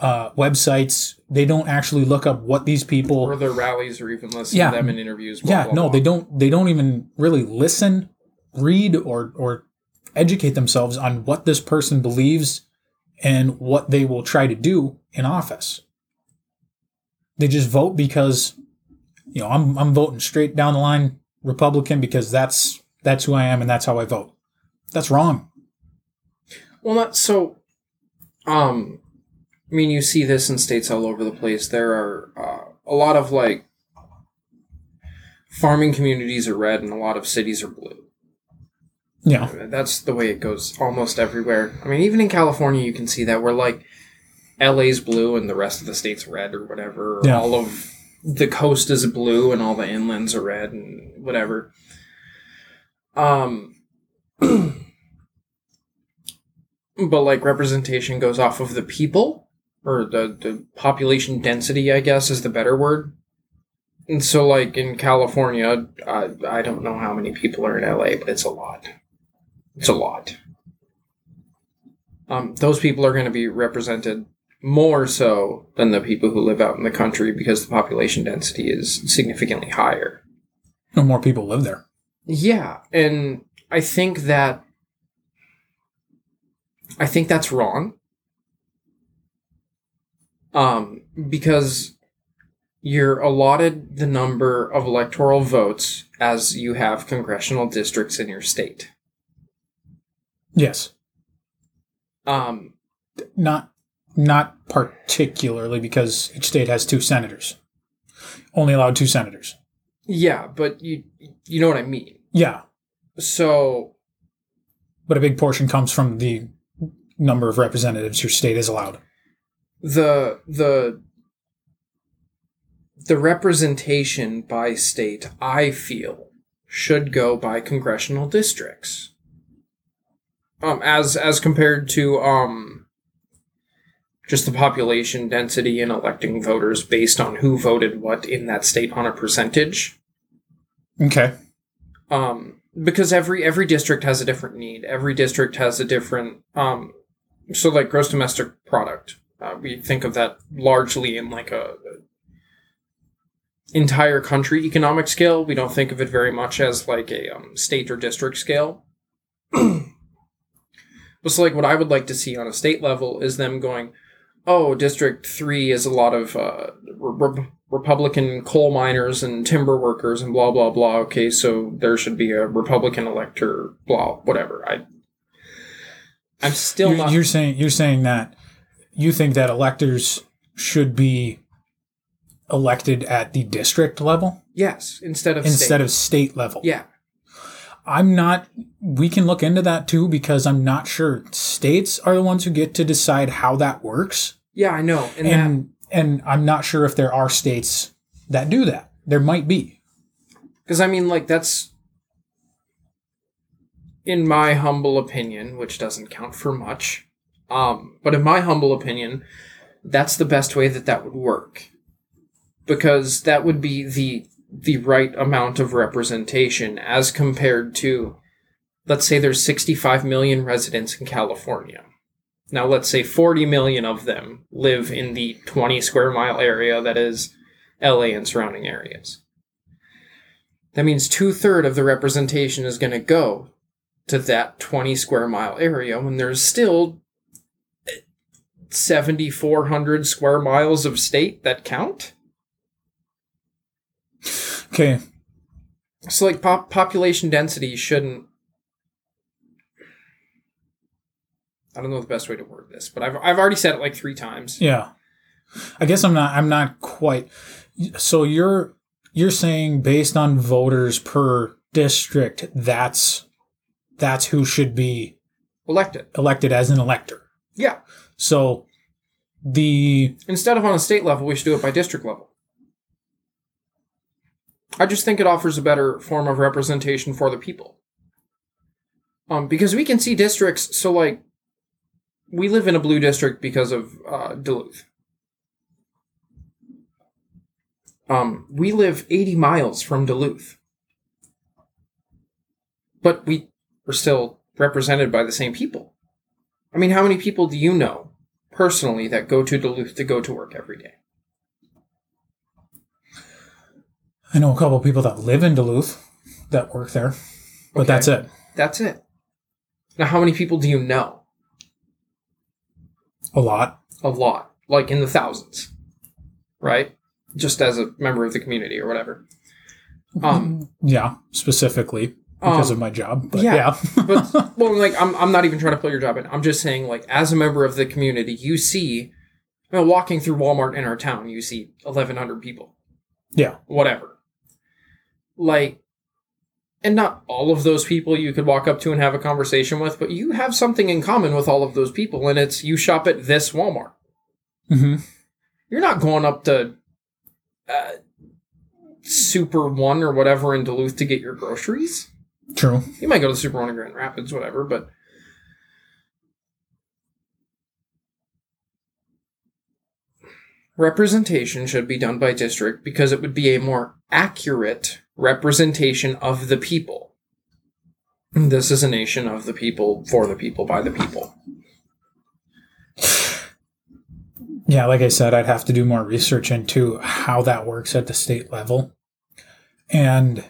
uh, websites. They don't actually look up what these people. Or their rallies or even listen Yeah. to them in interviews. blah, yeah, blah, no, blah. they don't. They don't even really listen, read, or or educate themselves on what this person believes and what they will try to do in office. They just vote because, you know, I'm I'm voting straight down the line Republican because that's that's who I am and that's how I vote. That's wrong. Well, not so. Um, I mean, you see this in states all over the place. There are uh, a lot of like farming communities are red, and a lot of cities are blue. Yeah, That's the way it goes almost everywhere. I mean, even in California, you can see that where like LA's blue and the rest of the state's red or whatever. Yeah. All of the coast is blue and all the inlands are red and whatever. Um, but like representation goes off of the people or the, the population density, I guess is the better word. And so, like in California, I, I don't know how many people are in LA, but it's a lot. It's a lot. Um, those people are going to be represented more so than the people who live out in the country because the population density is significantly higher. no more people live there. Yeah, and I think that I think that's wrong. Um, because you're allotted the number of electoral votes as you have congressional districts in your state. Yes, Um, not not particularly because each state has two senators. Only allowed two senators. yeah, but you you know what I mean. Yeah, So but a big portion comes from the number of representatives your state is allowed. the the the representation by state i feel should go by congressional districts um as as compared to um just the population density and electing voters based on who voted what in that state on a percentage Okay. um, because every every district has a different need. Every district has a different um, so like gross domestic product. Uh, we think of that largely in like a, a entire country economic scale. We don't think of it very much as like a um, state or district scale. but so like what I would like to see on a state level is them going, oh, District Three is a lot of uh, re- Republican coal miners and timber workers and blah blah blah. Okay, so there should be a Republican elector, blah whatever. I I'm still You're, not. you're saying you're saying that you think that electors should be elected at the district level yes, instead of instead state. of state level. yeah. I'm not. We can look into that too because I'm not sure. States are the ones who get to decide how that works, Yeah, I know. And, that, and and I'm not sure if there are states that do that. There might be. Because I mean, like that's, in my humble opinion, which doesn't count for much, um, but in my humble opinion, that's the best way that that would work, because that would be the the right amount of representation as compared to, let's say there's 65 million residents in California. Now, let's say 40 million of them live in the 20 square mile area that is LA and surrounding areas. That means two third of the representation is going to go to that 20 square mile area when there's still 7,400 square miles of state that count? Okay. So, like, pop- population density shouldn't. I don't know the best way to word this, but I've, I've already said it like three times. Yeah. I guess I'm not I'm not quite so you're you're saying based on voters per district that's that's who should be Elected. elected as an elector. Yeah. So the Instead of on a state level, we should do it by district level. I just think it offers a better form of representation for the people. Um, because we can see districts, so like, we live in a blue district because of uh, Duluth. Um, we live 80 miles from Duluth. But we are still represented by the same people. I mean, how many people do you know personally that go to Duluth to go to work every day? I know a couple of people that live in Duluth that work there. But Okay. that's it. That's it. Now, how many people do you know? A lot. A lot, like in the thousands, right? Just as a member of the community or whatever. Um, Yeah, specifically because Um, of my job. But yeah. yeah. but well, like I'm, I'm not even trying to put your job in. I'm just saying, like as a member of the community, you see, you know, walking through Walmart in our town, you see 1,100 people, yeah. whatever. Like, and not all of those people you could walk up to and have a conversation with, but you have something in common with all of those people, and it's you shop at this Walmart. hmm You're not going up to uh, Super One or whatever in Duluth to get your groceries. True. You might go to Super One in Grand Rapids, whatever, but representation should be done by district because it would be a more accurate representation of the people. This is a nation of the people, for the people, by the people. Yeah, like I said, I'd have to do more research into how that works at the state level. And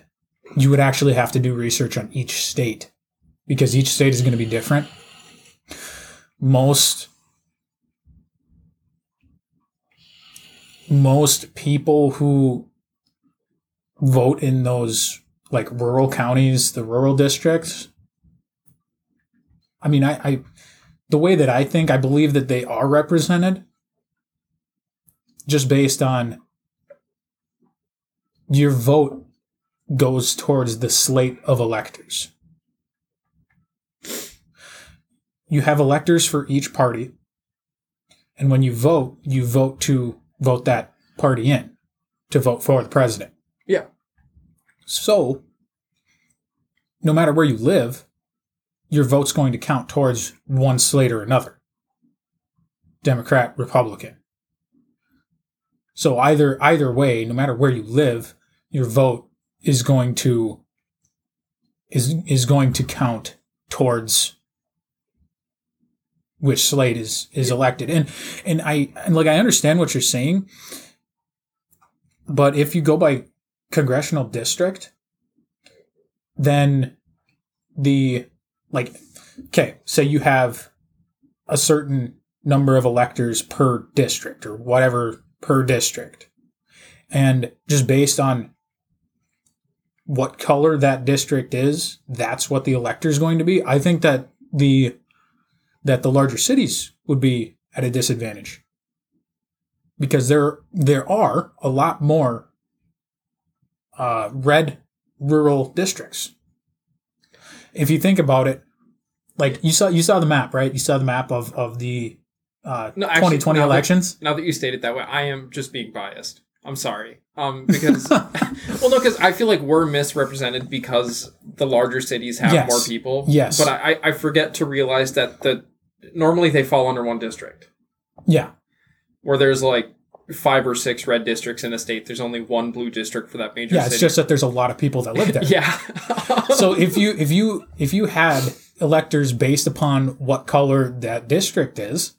you would actually have to do research on each state because each state is going to be different. Most most people who vote in those like rural counties, the rural districts. I mean, I, I the way that I think, I believe that they are represented just based on your vote goes towards the slate of electors. You have electors for each party. And when you vote, you vote to vote that party in to vote for the president. Yeah. So, no matter where you live, your vote's going to count towards one slate or another Democrat, Republican. So either either way, no matter where you live, your vote is going to is is going to count towards which slate is is elected. And and I and like I understand what you're saying, but if you go by congressional district, then the like okay, say you have a certain number of electors per district or whatever per district. And just based on what color that district is, that's what the elector is going to be. I think that the that the larger cities would be at a disadvantage because there there are a lot more uh, red rural districts. If you think about it, like you saw you saw the map, right? You saw the map of of the uh, No, actually, 2020 now that- elections. Now that you state it that way, I am just being biased. I'm sorry. Um, because well, no, because I feel like we're misrepresented because the larger cities have Yes. more people. Yes. but I- I forget to realize that the normally they fall under one district Yeah, where there's like five or six red districts in a state. There's only one blue district for that major yeah. city. It's just that there's a lot of people that live there. yeah. so if you if you if you had electors based upon what color that district is,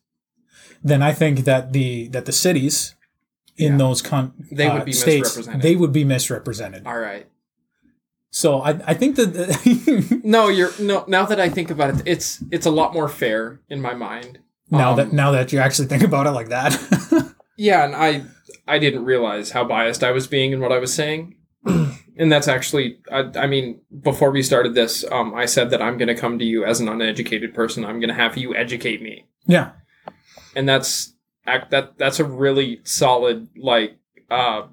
then I think that the that the cities in Yeah. those con- They would uh, be states misrepresented. they would be misrepresented. All right. So I, I think that No, you're no. Now that I think about it, it's it's a lot more fair in my mind. now Um, that now that you actually think about it like that, Yeah, and I I didn't realize how biased I was being in what I was saying. and that's actually I, I mean, before we started this, um, I said that I'm going to come to you as an uneducated person. I'm going to have you educate me. yeah, And that's that that's a really solid like uh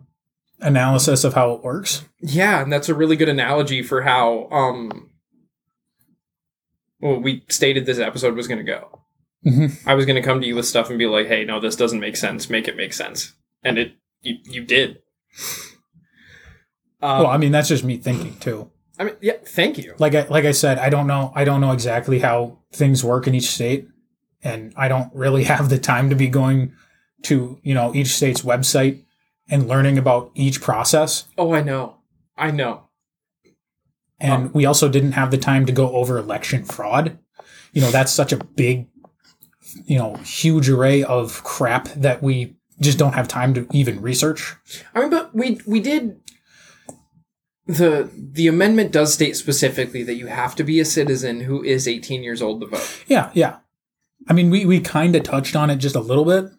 analysis of how it works. yeah, and that's a really good analogy for how um well, we stated this episode was going to go. Mm-hmm. I was going to come to you with stuff and be like, "Hey, no, this doesn't make sense. Make it make sense." And it you, you did. Um, well, I mean that's just me thinking too. I mean, yeah, thank you. Like I like I said, I don't know I don't know exactly how things work in each state, and I don't really have the time to be going to you know each state's website and learning about each process. Oh, I know. I know. And Um, we also didn't have the time to go over election fraud. You know, that's such a big, you know, huge array of crap that we just don't have time to even research. I mean, but we we did the the amendment does state specifically that you have to be a citizen who is 18 years old to vote. Yeah, yeah. I mean, we, we kind of touched on it just a little bit.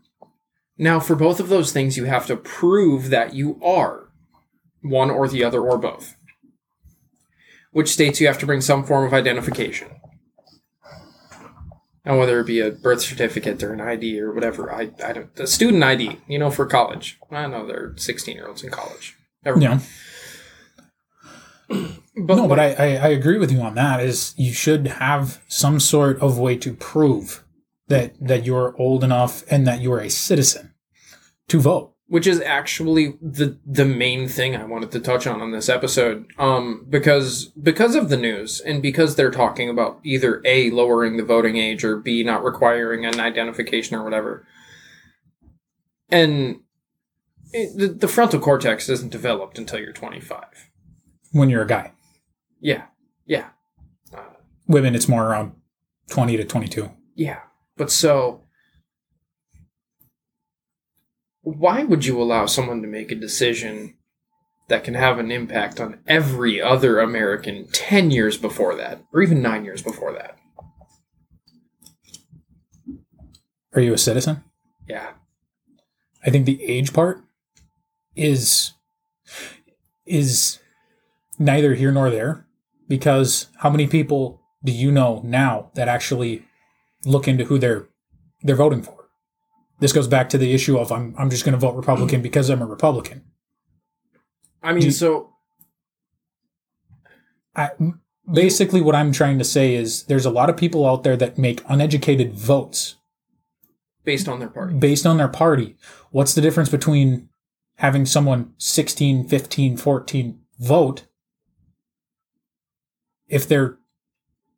Now, for both of those things, you have to prove that you are one or the other or both. Which states you have to bring some form of identification. And whether it be a birth certificate or an ID or whatever, I, I don't, a student ID, you know, for college. I know they're 16 year olds in college. Yeah. But no, but I, I, I agree with you on that. Is you should have some sort of way to prove that that you're old enough and that you're a citizen to vote. which is actually the the main thing I wanted to touch on on this episode. Um, because because of the news and because they're talking about either a lowering the voting age or b not requiring an identification or whatever, and it, the, the frontal cortex isn't developed until you're 25. When you're a guy, Yeah, yeah, women it's more around twenty to twenty two. yeah. But so. Why would you allow someone to make a decision that can have an impact on every other American 10 years before that, or even nine years before that. Are you a citizen? Yeah. I think the age part is is neither here nor there because how many people do you know now that actually look into who they're they're voting for? This goes back to the issue of I'm I'm just going to vote Republican because I'm a Republican. I mean, Do- so I, basically what I'm trying to say is there's a lot of people out there that make uneducated votes based on their party. based on their party. What's the difference between having someone 16, 15, 14 vote if they're,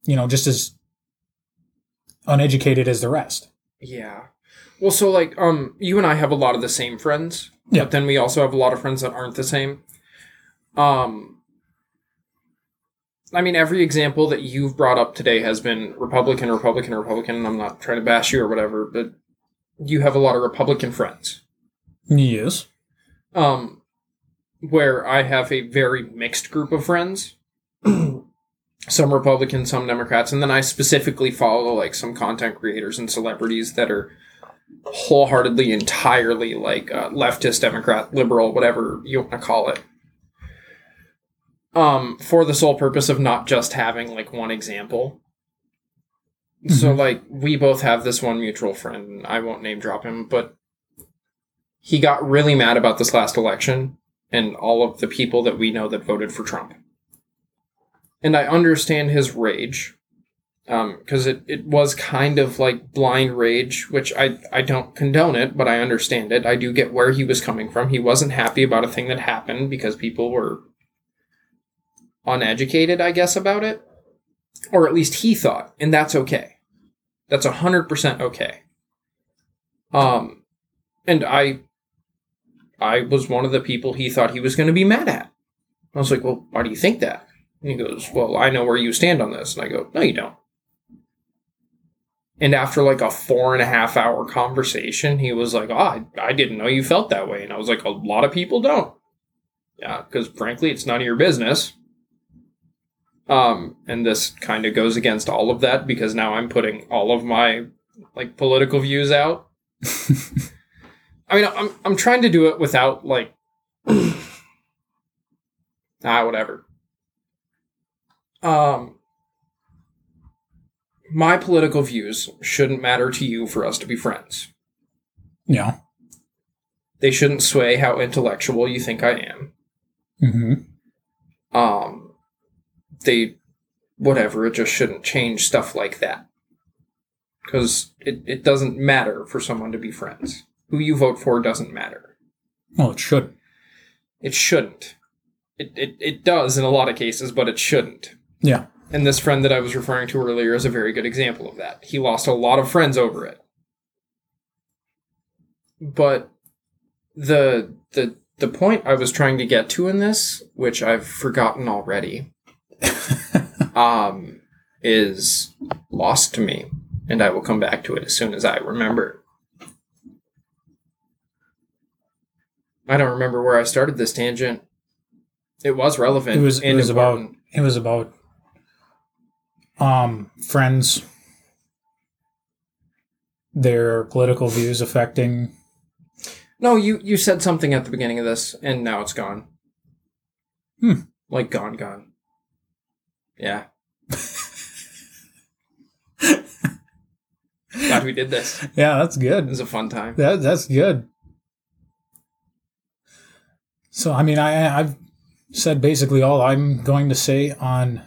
you know, just as uneducated as the rest? Yeah. Well, so like, um, you and I have a lot of the same friends, Yeah. but then we also have a lot of friends that aren't the same. Um, I mean, every example that you've brought up today has been Republican, Republican, Republican. And I'm not trying to bash you or whatever, but you have a lot of Republican friends. Yes. um, where I have a very mixed group of friends. some Republicans, some Democrats, and then I specifically follow like some content creators and celebrities that are wholeheartedly, entirely like uh, leftist, Democrat, liberal, whatever you want to call it. Um, for the sole purpose of not just having like one example. So Mhm. like we both have this one mutual friend, and I won't name drop him, but he got really mad about this last election and all of the people that we know that voted for Trump. And I understand his rage because it, it was kind of like blind rage, which I, I don't condone it, but I understand it. I do get where he was coming from. He wasn't happy about a thing that happened because people were uneducated, I guess, about it. Or at least he thought, and that's okay. That's 100% okay. Um, and I I was one of the people he thought he was going to be mad at. I was like, well, why do you think that? And he goes, well, I know where you stand on this. And I go, no, you don't. And after like a four and a half hour conversation, he was like, oh, I, I didn't know you felt that way. And I was like, a lot of people don't. Yeah, because frankly, it's none of your business. Um, and this kind of goes against all of that because now I'm putting all of my like political views out. I mean, I'm I'm trying to do it without like ah whatever. Um, my political views shouldn't matter to you for us to be friends. Yeah. They shouldn't sway how intellectual you think I am. Mm-hmm. Um, they, whatever, it just shouldn't change stuff like that. Because it, it doesn't matter for someone to be friends. Who you vote for doesn't matter. Well, it should. It shouldn't. It, it, it does in a lot of cases, but it shouldn't. Yeah. And this friend that I was referring to earlier is a very good example of that. He lost a lot of friends over it. But the the the point I was trying to get to in this, which I've forgotten already, um, is lost to me, and I will come back to it as soon as I remember. I don't remember where I started this tangent. It was relevant. It was. It was about. It was about. Um, friends. Their political views affecting. No, you you said something at the beginning of this, and now it's gone. Hmm. Like gone, gone. Yeah. Glad we did this. Yeah, that's good. It was a fun time. That that's good. So I mean, I I've said basically all I'm going to say on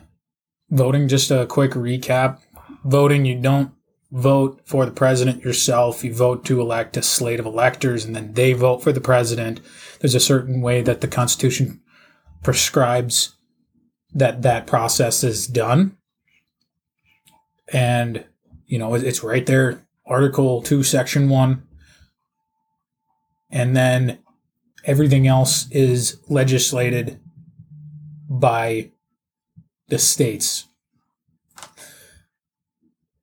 voting. Just a quick recap: voting, you don't vote for the president yourself. You vote to elect a slate of electors, and then they vote for the president. There's a certain way that the Constitution prescribes that that process is done, and you know it's right there, Article Two, Section One and then everything else is legislated by the states.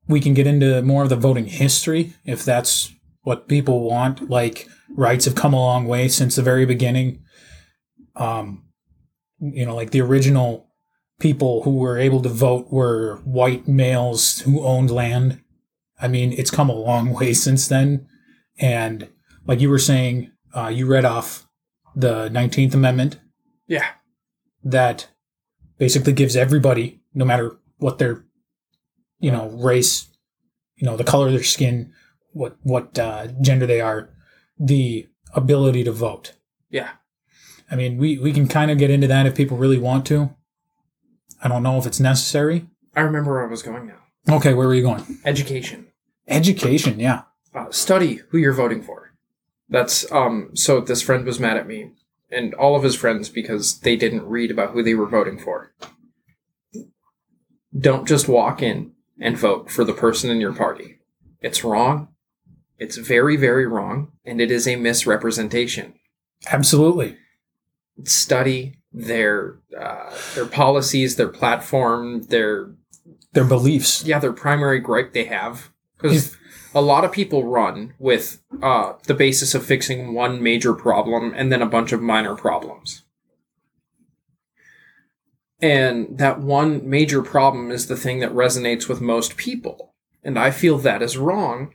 We can get into more of the voting history if that's what people want. Like rights have come a long way since the very beginning. Um, you know, like the original people who were able to vote were white males who owned land. I mean, it's come a long way since then. And like you were saying, uh, you read off the 19th Amendment Yeah. that basically gives everybody, no matter what their, you know, race, you know, the color of their skin, what what uh, gender they are, the ability to vote. Yeah. I mean, we we can kind of get into that if people really want to. I don't know if it's necessary. I remember where I was going now. Okay, where were you going? Education. Education, yeah. Uh, study who you're voting for. That's um. So this friend was mad at me and all of his friends because they didn't read about who they were voting for. Don't just walk in and vote for the person in your party. It's wrong. It's very, very wrong, and it is a misrepresentation. Absolutely. Study their uh, their policies, their platform, their Their beliefs. yeah, their primary gripe they have because a lot of people run with uh, the basis of fixing one major problem and then a bunch of minor problems. And that one major problem is the thing that resonates with most people. And I feel that is wrong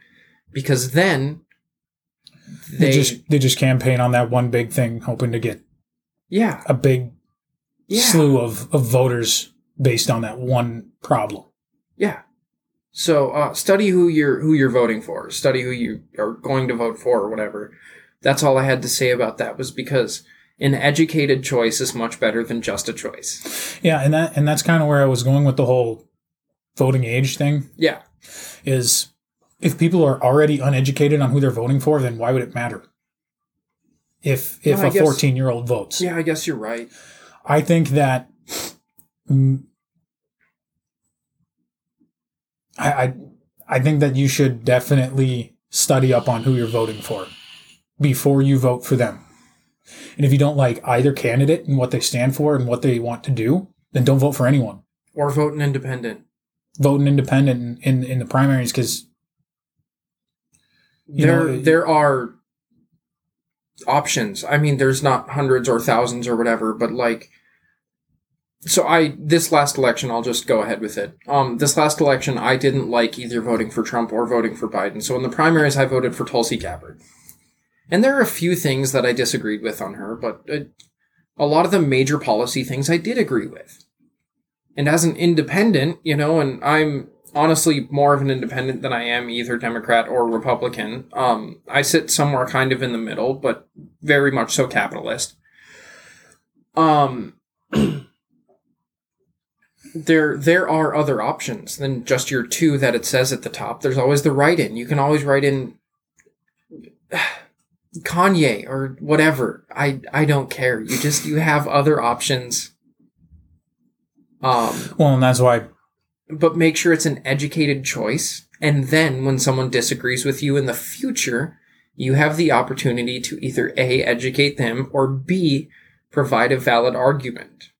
because then They, they, just they just campaign on that one big thing, hoping to get yeah, a big yeah. slew of, of voters based on that one problem. Yeah. So uh, study who you're who you're voting for. Study who you are going to vote for or whatever. That's all I had to say about that was because an educated choice is much better than just a choice. Yeah, and that and that's kind of where I was going with the whole voting age thing. Yeah. Is if people are already uneducated on who they're voting for, then why would it matter? If if Well, a fourteen year old votes, Yeah, I guess you're right. I think that. mm, I, I I think that you should definitely study up on who you're voting for before you vote for them. And if you don't like either candidate and what they stand for and what they want to do, then don't vote for anyone. Or vote an independent. Vote an independent in, in, in the primaries because there know, there are options. I mean, there's not hundreds or thousands or whatever, but like so I this last election, I'll just go ahead with it. Um, this last election, I didn't like either voting for Trump or voting for Biden. So in the primaries, I voted for Tulsi Gabbard, and there are a few things that I disagreed with on her, but uh, a lot of the major policy things I did agree with. And as an independent, you know, and I'm honestly more of an independent than I am either Democrat or Republican. Um, I sit somewhere kind of in the middle, but very much so capitalist. Um, there there are other options than just your two that it says at the top. There's always the write in. You can always write in Kanye or whatever. I I don't care. You just you have other options. Um, Well, and that's why but make sure it's an educated choice. And then when someone disagrees with you in the future, you have the opportunity to either A, educate them, or B, provide a valid argument.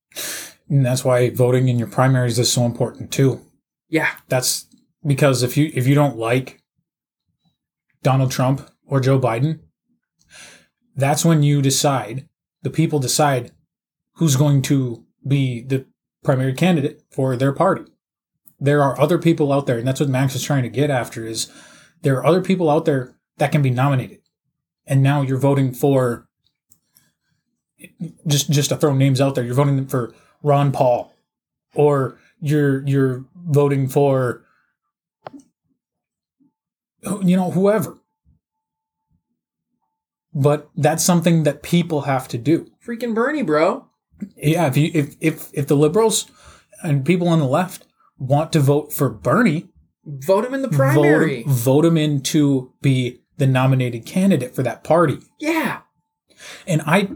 And that's why voting in your primaries is so important too. Yeah. That's because if you if you don't like Donald Trump or Joe Biden, that's when you decide, the people decide who's going to be the primary candidate for their party. There are other people out there, and that's what Maxx is trying to get after is there are other people out there that can be nominated. And now you're voting for just just to throw names out there, you're voting for Ron Paul or you're you're voting for you know whoever but that's something that people have to do Freaking Bernie, bro. yeah if you if if, if the liberals and people on the left want to vote for bernie Vote him in the primary. vote, vote him in to be the nominated candidate for that party Yeah. and i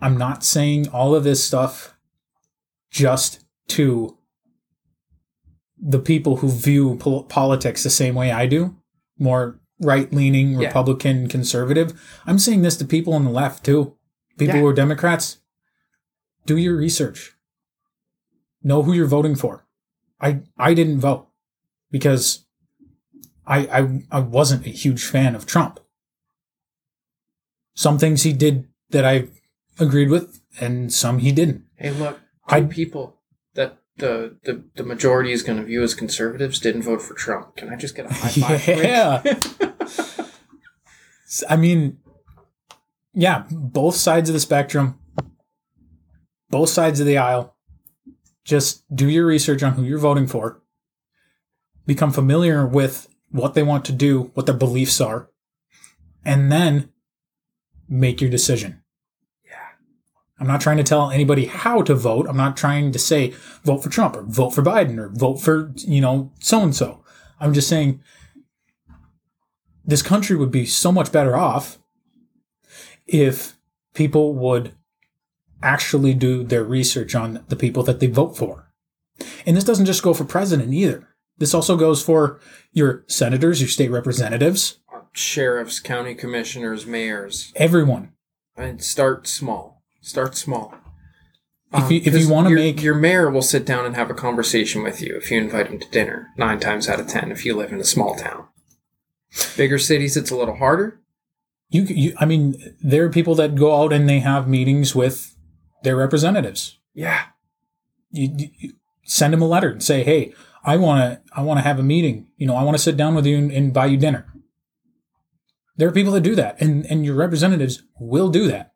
i'm not saying all of this stuff just to the people who view pol- politics the same way i do more right-leaning Yeah. republican conservative i'm saying this to people on the left too people Yeah. who are democrats do your research know who you're voting for i i didn't vote because I, I I wasn't a huge fan of Trump. Some things he did that I agreed with, and some he didn't. Hey, look, I- people that the, the, the majority is going to view as conservatives didn't vote for Trump. Can I just get a high five? Yeah. I mean, yeah, both sides of the spectrum, both sides of the aisle. Just do your research on who you're voting for. Become familiar with what they want to do, what their beliefs are, and then make your decision. I'm not trying to tell anybody how to vote. I'm not trying to say vote for Trump or vote for Biden or vote for, you know, so and so. I'm just saying this country would be so much better off if people would actually do their research on the people that they vote for. And this doesn't just go for president either. This also goes for your senators, your state representatives, Sheriffs, county commissioners, mayors. everyone. And start small. Start small. If um, you- if you wanna your- make- your mayor will sit down and have a conversation with you if you invite him to dinner. Nine times out of ten, if you live in a small town. Bigger cities, it's a little harder. You, you I mean, there are people that go out and they have meetings with their representatives. Yeah, you, you- you send them a letter and say, "Hey, I want to I want to have a meeting. You know, I want to sit down with you and, and buy you dinner." There are people that do that, and and your representatives will do that.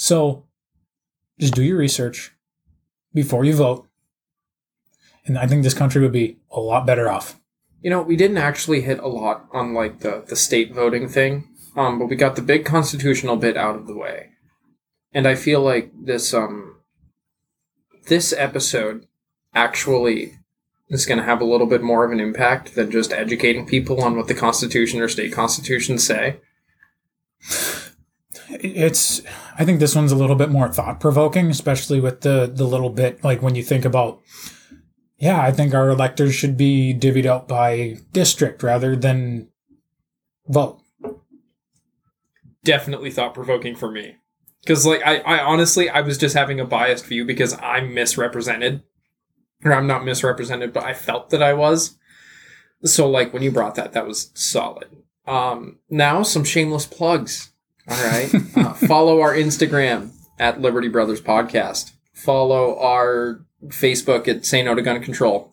So, just do your research before you vote, and I think this country would be a lot better off. You know, we didn't actually hit a lot on like the the state voting thing, um, but we got the big constitutional bit out of the way, and I feel like this um this episode actually is going to have a little bit more of an impact than just educating people on what the Constitution or state constitutions say. It's i think this one's a little bit more thought provoking especially with the the little bit like when you think about yeah i think our electors should be divvied out by district rather than vote Definitely thought provoking for me. Because, like, I, I honestly, I was just having a biased view because I'm misrepresented. Or I'm not misrepresented, but I felt that I was. So, like, when you brought that, that was solid. Um, now, some shameless plugs. All right. Uh, follow our Instagram at Liberty Brothers Podcast. Follow our Facebook at Say No to Gun Control.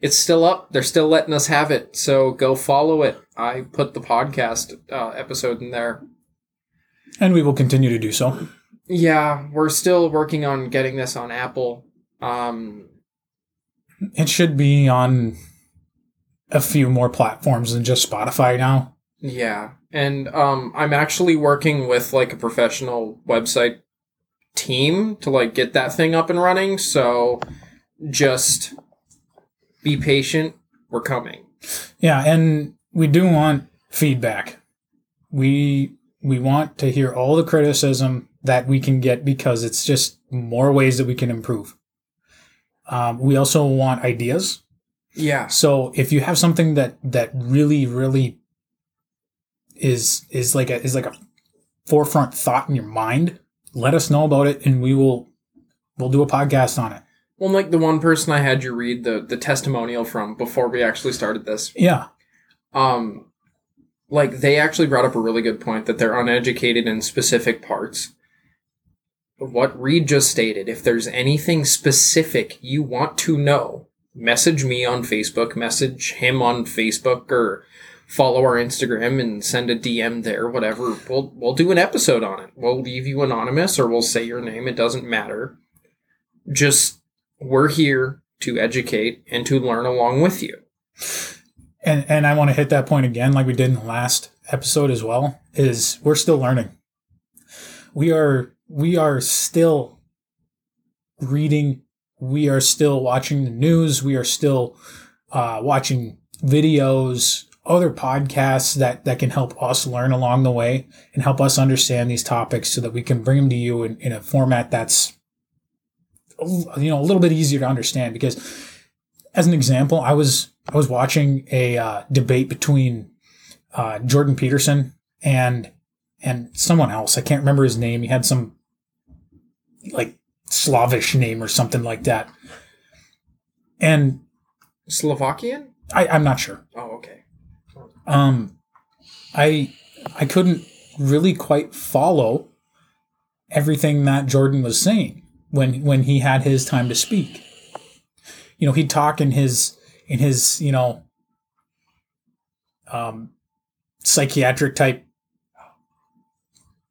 It's still up. They're still letting us have it. So go follow it. I put the podcast uh, episode in there. And we will continue to do so. Yeah, we're still working on getting this on Apple. Um, It should be on a few more platforms than just Spotify now. Yeah, and um, I'm actually working with like a professional website team to like get that thing up and running. So just be patient. We're coming. Yeah, and we do want feedback. We we want to hear all the criticism that we can get because it's just more ways that we can improve. Um, we also want ideas. Yeah, So if you have something that that really really is is like a is like a forefront thought in your mind, let us know about it, and we will we'll do a podcast on it. well, like the one person I had you read the the testimonial from before we actually started this. Yeah, um like they actually brought up a really good point that they're uneducated in specific parts what reed just stated if there's anything specific you want to know message me on facebook message him on facebook or follow our instagram and send a dm there whatever we'll we'll do an episode on it we'll leave you anonymous or we'll say your name it doesn't matter just we're here to educate and to learn along with you and and I want to hit that point again, like we did in the last episode as well. Is we're still learning. We are we are still reading. We are still watching the news. We are still uh, watching videos, other podcasts that that can help us learn along the way and help us understand these topics, so that we can bring them to you in, in a format that's you know a little bit easier to understand. Because, as an example, I was I was watching a uh, debate between uh, Jordan Peterson and and someone else. I can't remember his name. He had some like Slavish name or something like that. And slovakian I, I'm not sure. oh okay Um, I I couldn't really quite follow everything that Jordan was saying when when he had his time to speak. You know, he'd talk in his in his you know um, psychiatric type.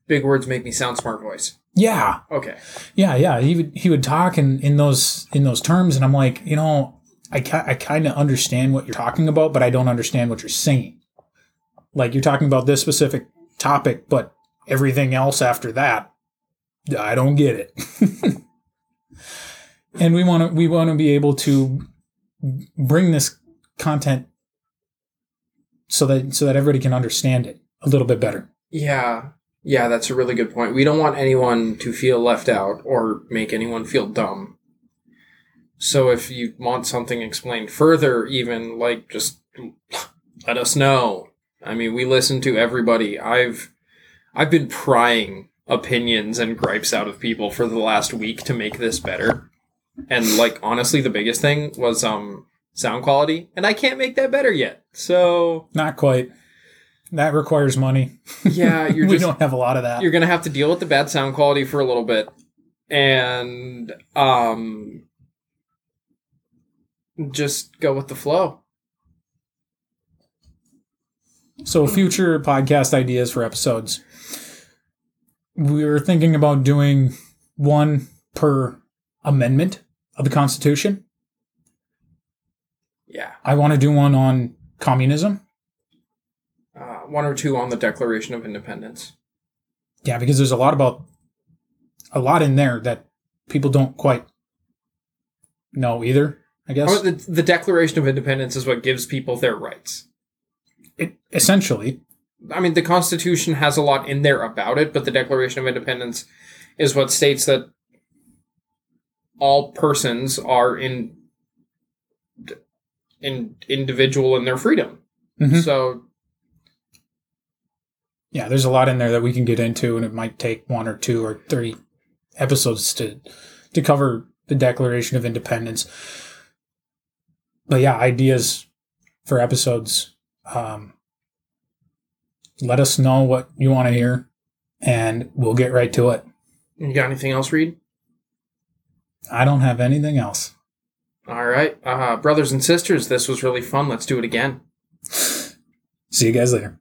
Big words make me sound smart voice. Yeah, Okay. yeah, yeah. He would he would talk in in those in those terms, and I'm like, you know, I ki- I kind of understand what you're talking about, but I don't understand what you're saying. Like you're talking about this specific topic, but everything else after that, I don't get it. and we want to we want to be able to bring this content so that so that everybody can understand it a little bit better. Yeah. Yeah, that's a really good point. We don't want anyone to feel left out or make anyone feel dumb. So if you want something explained further, even like just let us know. I mean, we listen to everybody. I've I've been prying opinions and gripes out of people for the last week to make this better. And like honestly, the biggest thing was um sound quality, and I can't make that better yet. So Not quite. That requires money. yeah, you're we just don't have a lot of that. you're gonna have to deal with the bad sound quality for a little bit and um just go with the flow So, future podcast ideas for episodes. We were thinking about doing one per amendment of the Constitution. yeah I want to do one on communism. uh, one or two on the declaration of independence Yeah, because there's a lot about a lot in there that people don't quite know either. I guess Oh, the, the declaration of independence is what gives people their rights it, essentially, i mean the constitution has a lot in there about it but the declaration of independence is what states that all persons are in in individual in their freedom Mhm. so yeah, there's a lot in there that we can get into, and it might take one or two or three episodes to to cover the Declaration of Independence. But yeah, ideas for episodes. Um, let us know what you want to hear. and we'll get right to it. You got anything else, Reed? I don't have anything else. All right. Uh, brothers and sisters, this was really fun. Let's do it again. See you guys later.